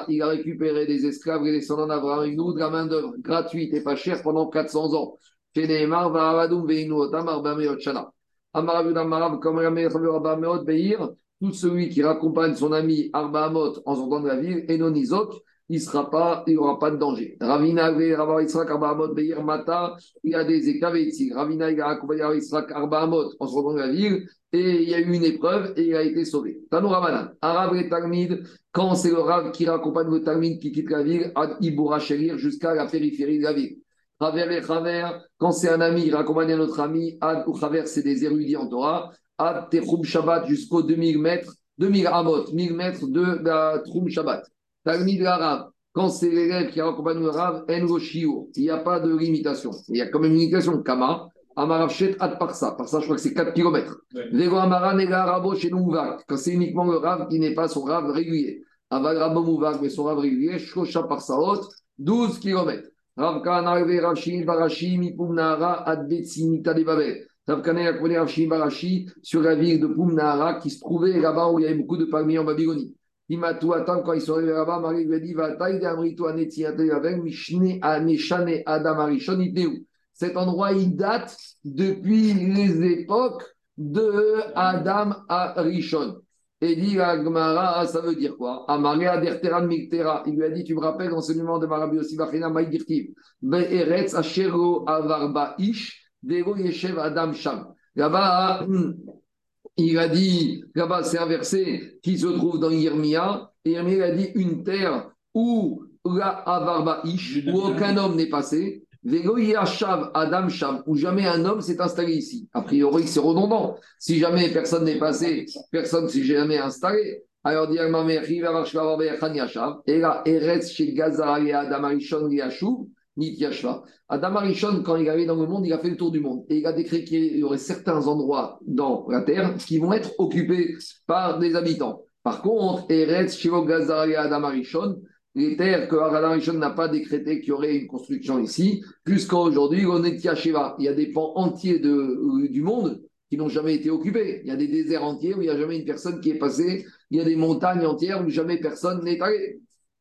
il a récupéré des esclaves et des descendants d'Abraham Avinu de la main-d'œuvre gratuite et pas chère pendant 400 ans. Veinu Otam Arbameochana tout celui qui raccompagne son ami Arbaamot en sortant de la ville, et non il sera pas, il n'aura pas de danger. Ravina Rabba Israq Arbaamot Beir Mata, il y a des écaves ici. Ravina a accompagné Israq Arbaamot en sortant de la ville, et il y a eu une épreuve et il a été sauvé. Tanou Ramadan, Arabe et Talmid, quand c'est le Rav qui raccompagne le Talmid qui quitte la ville, Ad Ibura jusqu'à la périphérie de la ville. Raver et Chaver, quand c'est un ami, il raccompagne un autre ami. Ad ou Chaver, c'est des érudits en Torah. Ad Techum Shabbat jusqu'aux 2000 mètres, 2000 amot, 1000 mètres de la Troum Shabbat. Talmid l'arabe, quand c'est l'élève qui raccompagne le Rav, En Shiur. Il n'y a pas de limitation. Il y a quand même une limitation. Kama, Amaravchet Ad Parsa. Parsa, je crois que c'est 4 km. Vego Amara Nega Arabo chez Mouvak. Quand c'est uniquement le Rav qui n'est pas son Rav régulier. Aval Rabo Mouvak, mais son Rav régulier, Shosha Parsaot, 12 km. Rav Kan arrivé Rav Shimi Barashi, Mipumnahara, Adbetsinita de Babel. Rav Shimi Barashi sur la ville de Pumnahara qui se trouvait là-bas où il y avait beaucoup de palmiers en Babylonie. Imatou attend quand ils sont arrivés là-bas, Marie lui a dit Va taille d'Amrito avec Mishne Aneshane Adam Arishon. Cet endroit, il date depuis les époques de Adam Arishon. Et dit à Gmara, ça veut dire quoi? Amaria derteran miktera. Il lui a dit, tu me rappelles l'enseignement de Marabi aussi, Bachina Maïdirtiv. Be'eretz ashero avarba ish, dego yeshev adam sham. Là-bas, il a dit, là-bas, c'est un verset qui se trouve dans Yirmia. Et Yirmia a dit, une terre où la avarba ish, où aucun homme n'est passé. Adam Sham, où jamais un homme s'est installé ici. A priori, c'est redondant. Si jamais personne n'est passé, personne ne s'est jamais installé. Alors, dit et là, Eretz chez Gaza et Adam Arishon Nityashva. Adam Arishon, quand il arrivé dans le monde, il a fait le tour du monde. Et il a décrit qu'il y aurait certains endroits dans la terre qui vont être occupés par des habitants. Par contre, Eretz, Shivo Gaza et Adam Arishon, les terres que Adam Rishon n'a pas décrété qu'il y aurait une construction ici, jusqu'à aujourd'hui, on est Shiva. Il y a des pans entiers euh, du monde qui n'ont jamais été occupés. Il y a des déserts entiers où il n'y a jamais une personne qui est passée. Il y a des montagnes entières où jamais personne n'est allé.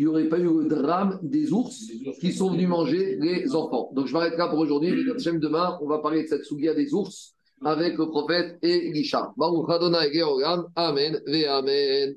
il n'y aurait pas eu le drame des ours qui sont venus manger les enfants. Donc je m'arrête là pour aujourd'hui. Demain, on va parler de cette sougia des ours avec le prophète Elisha. Amen. Amen.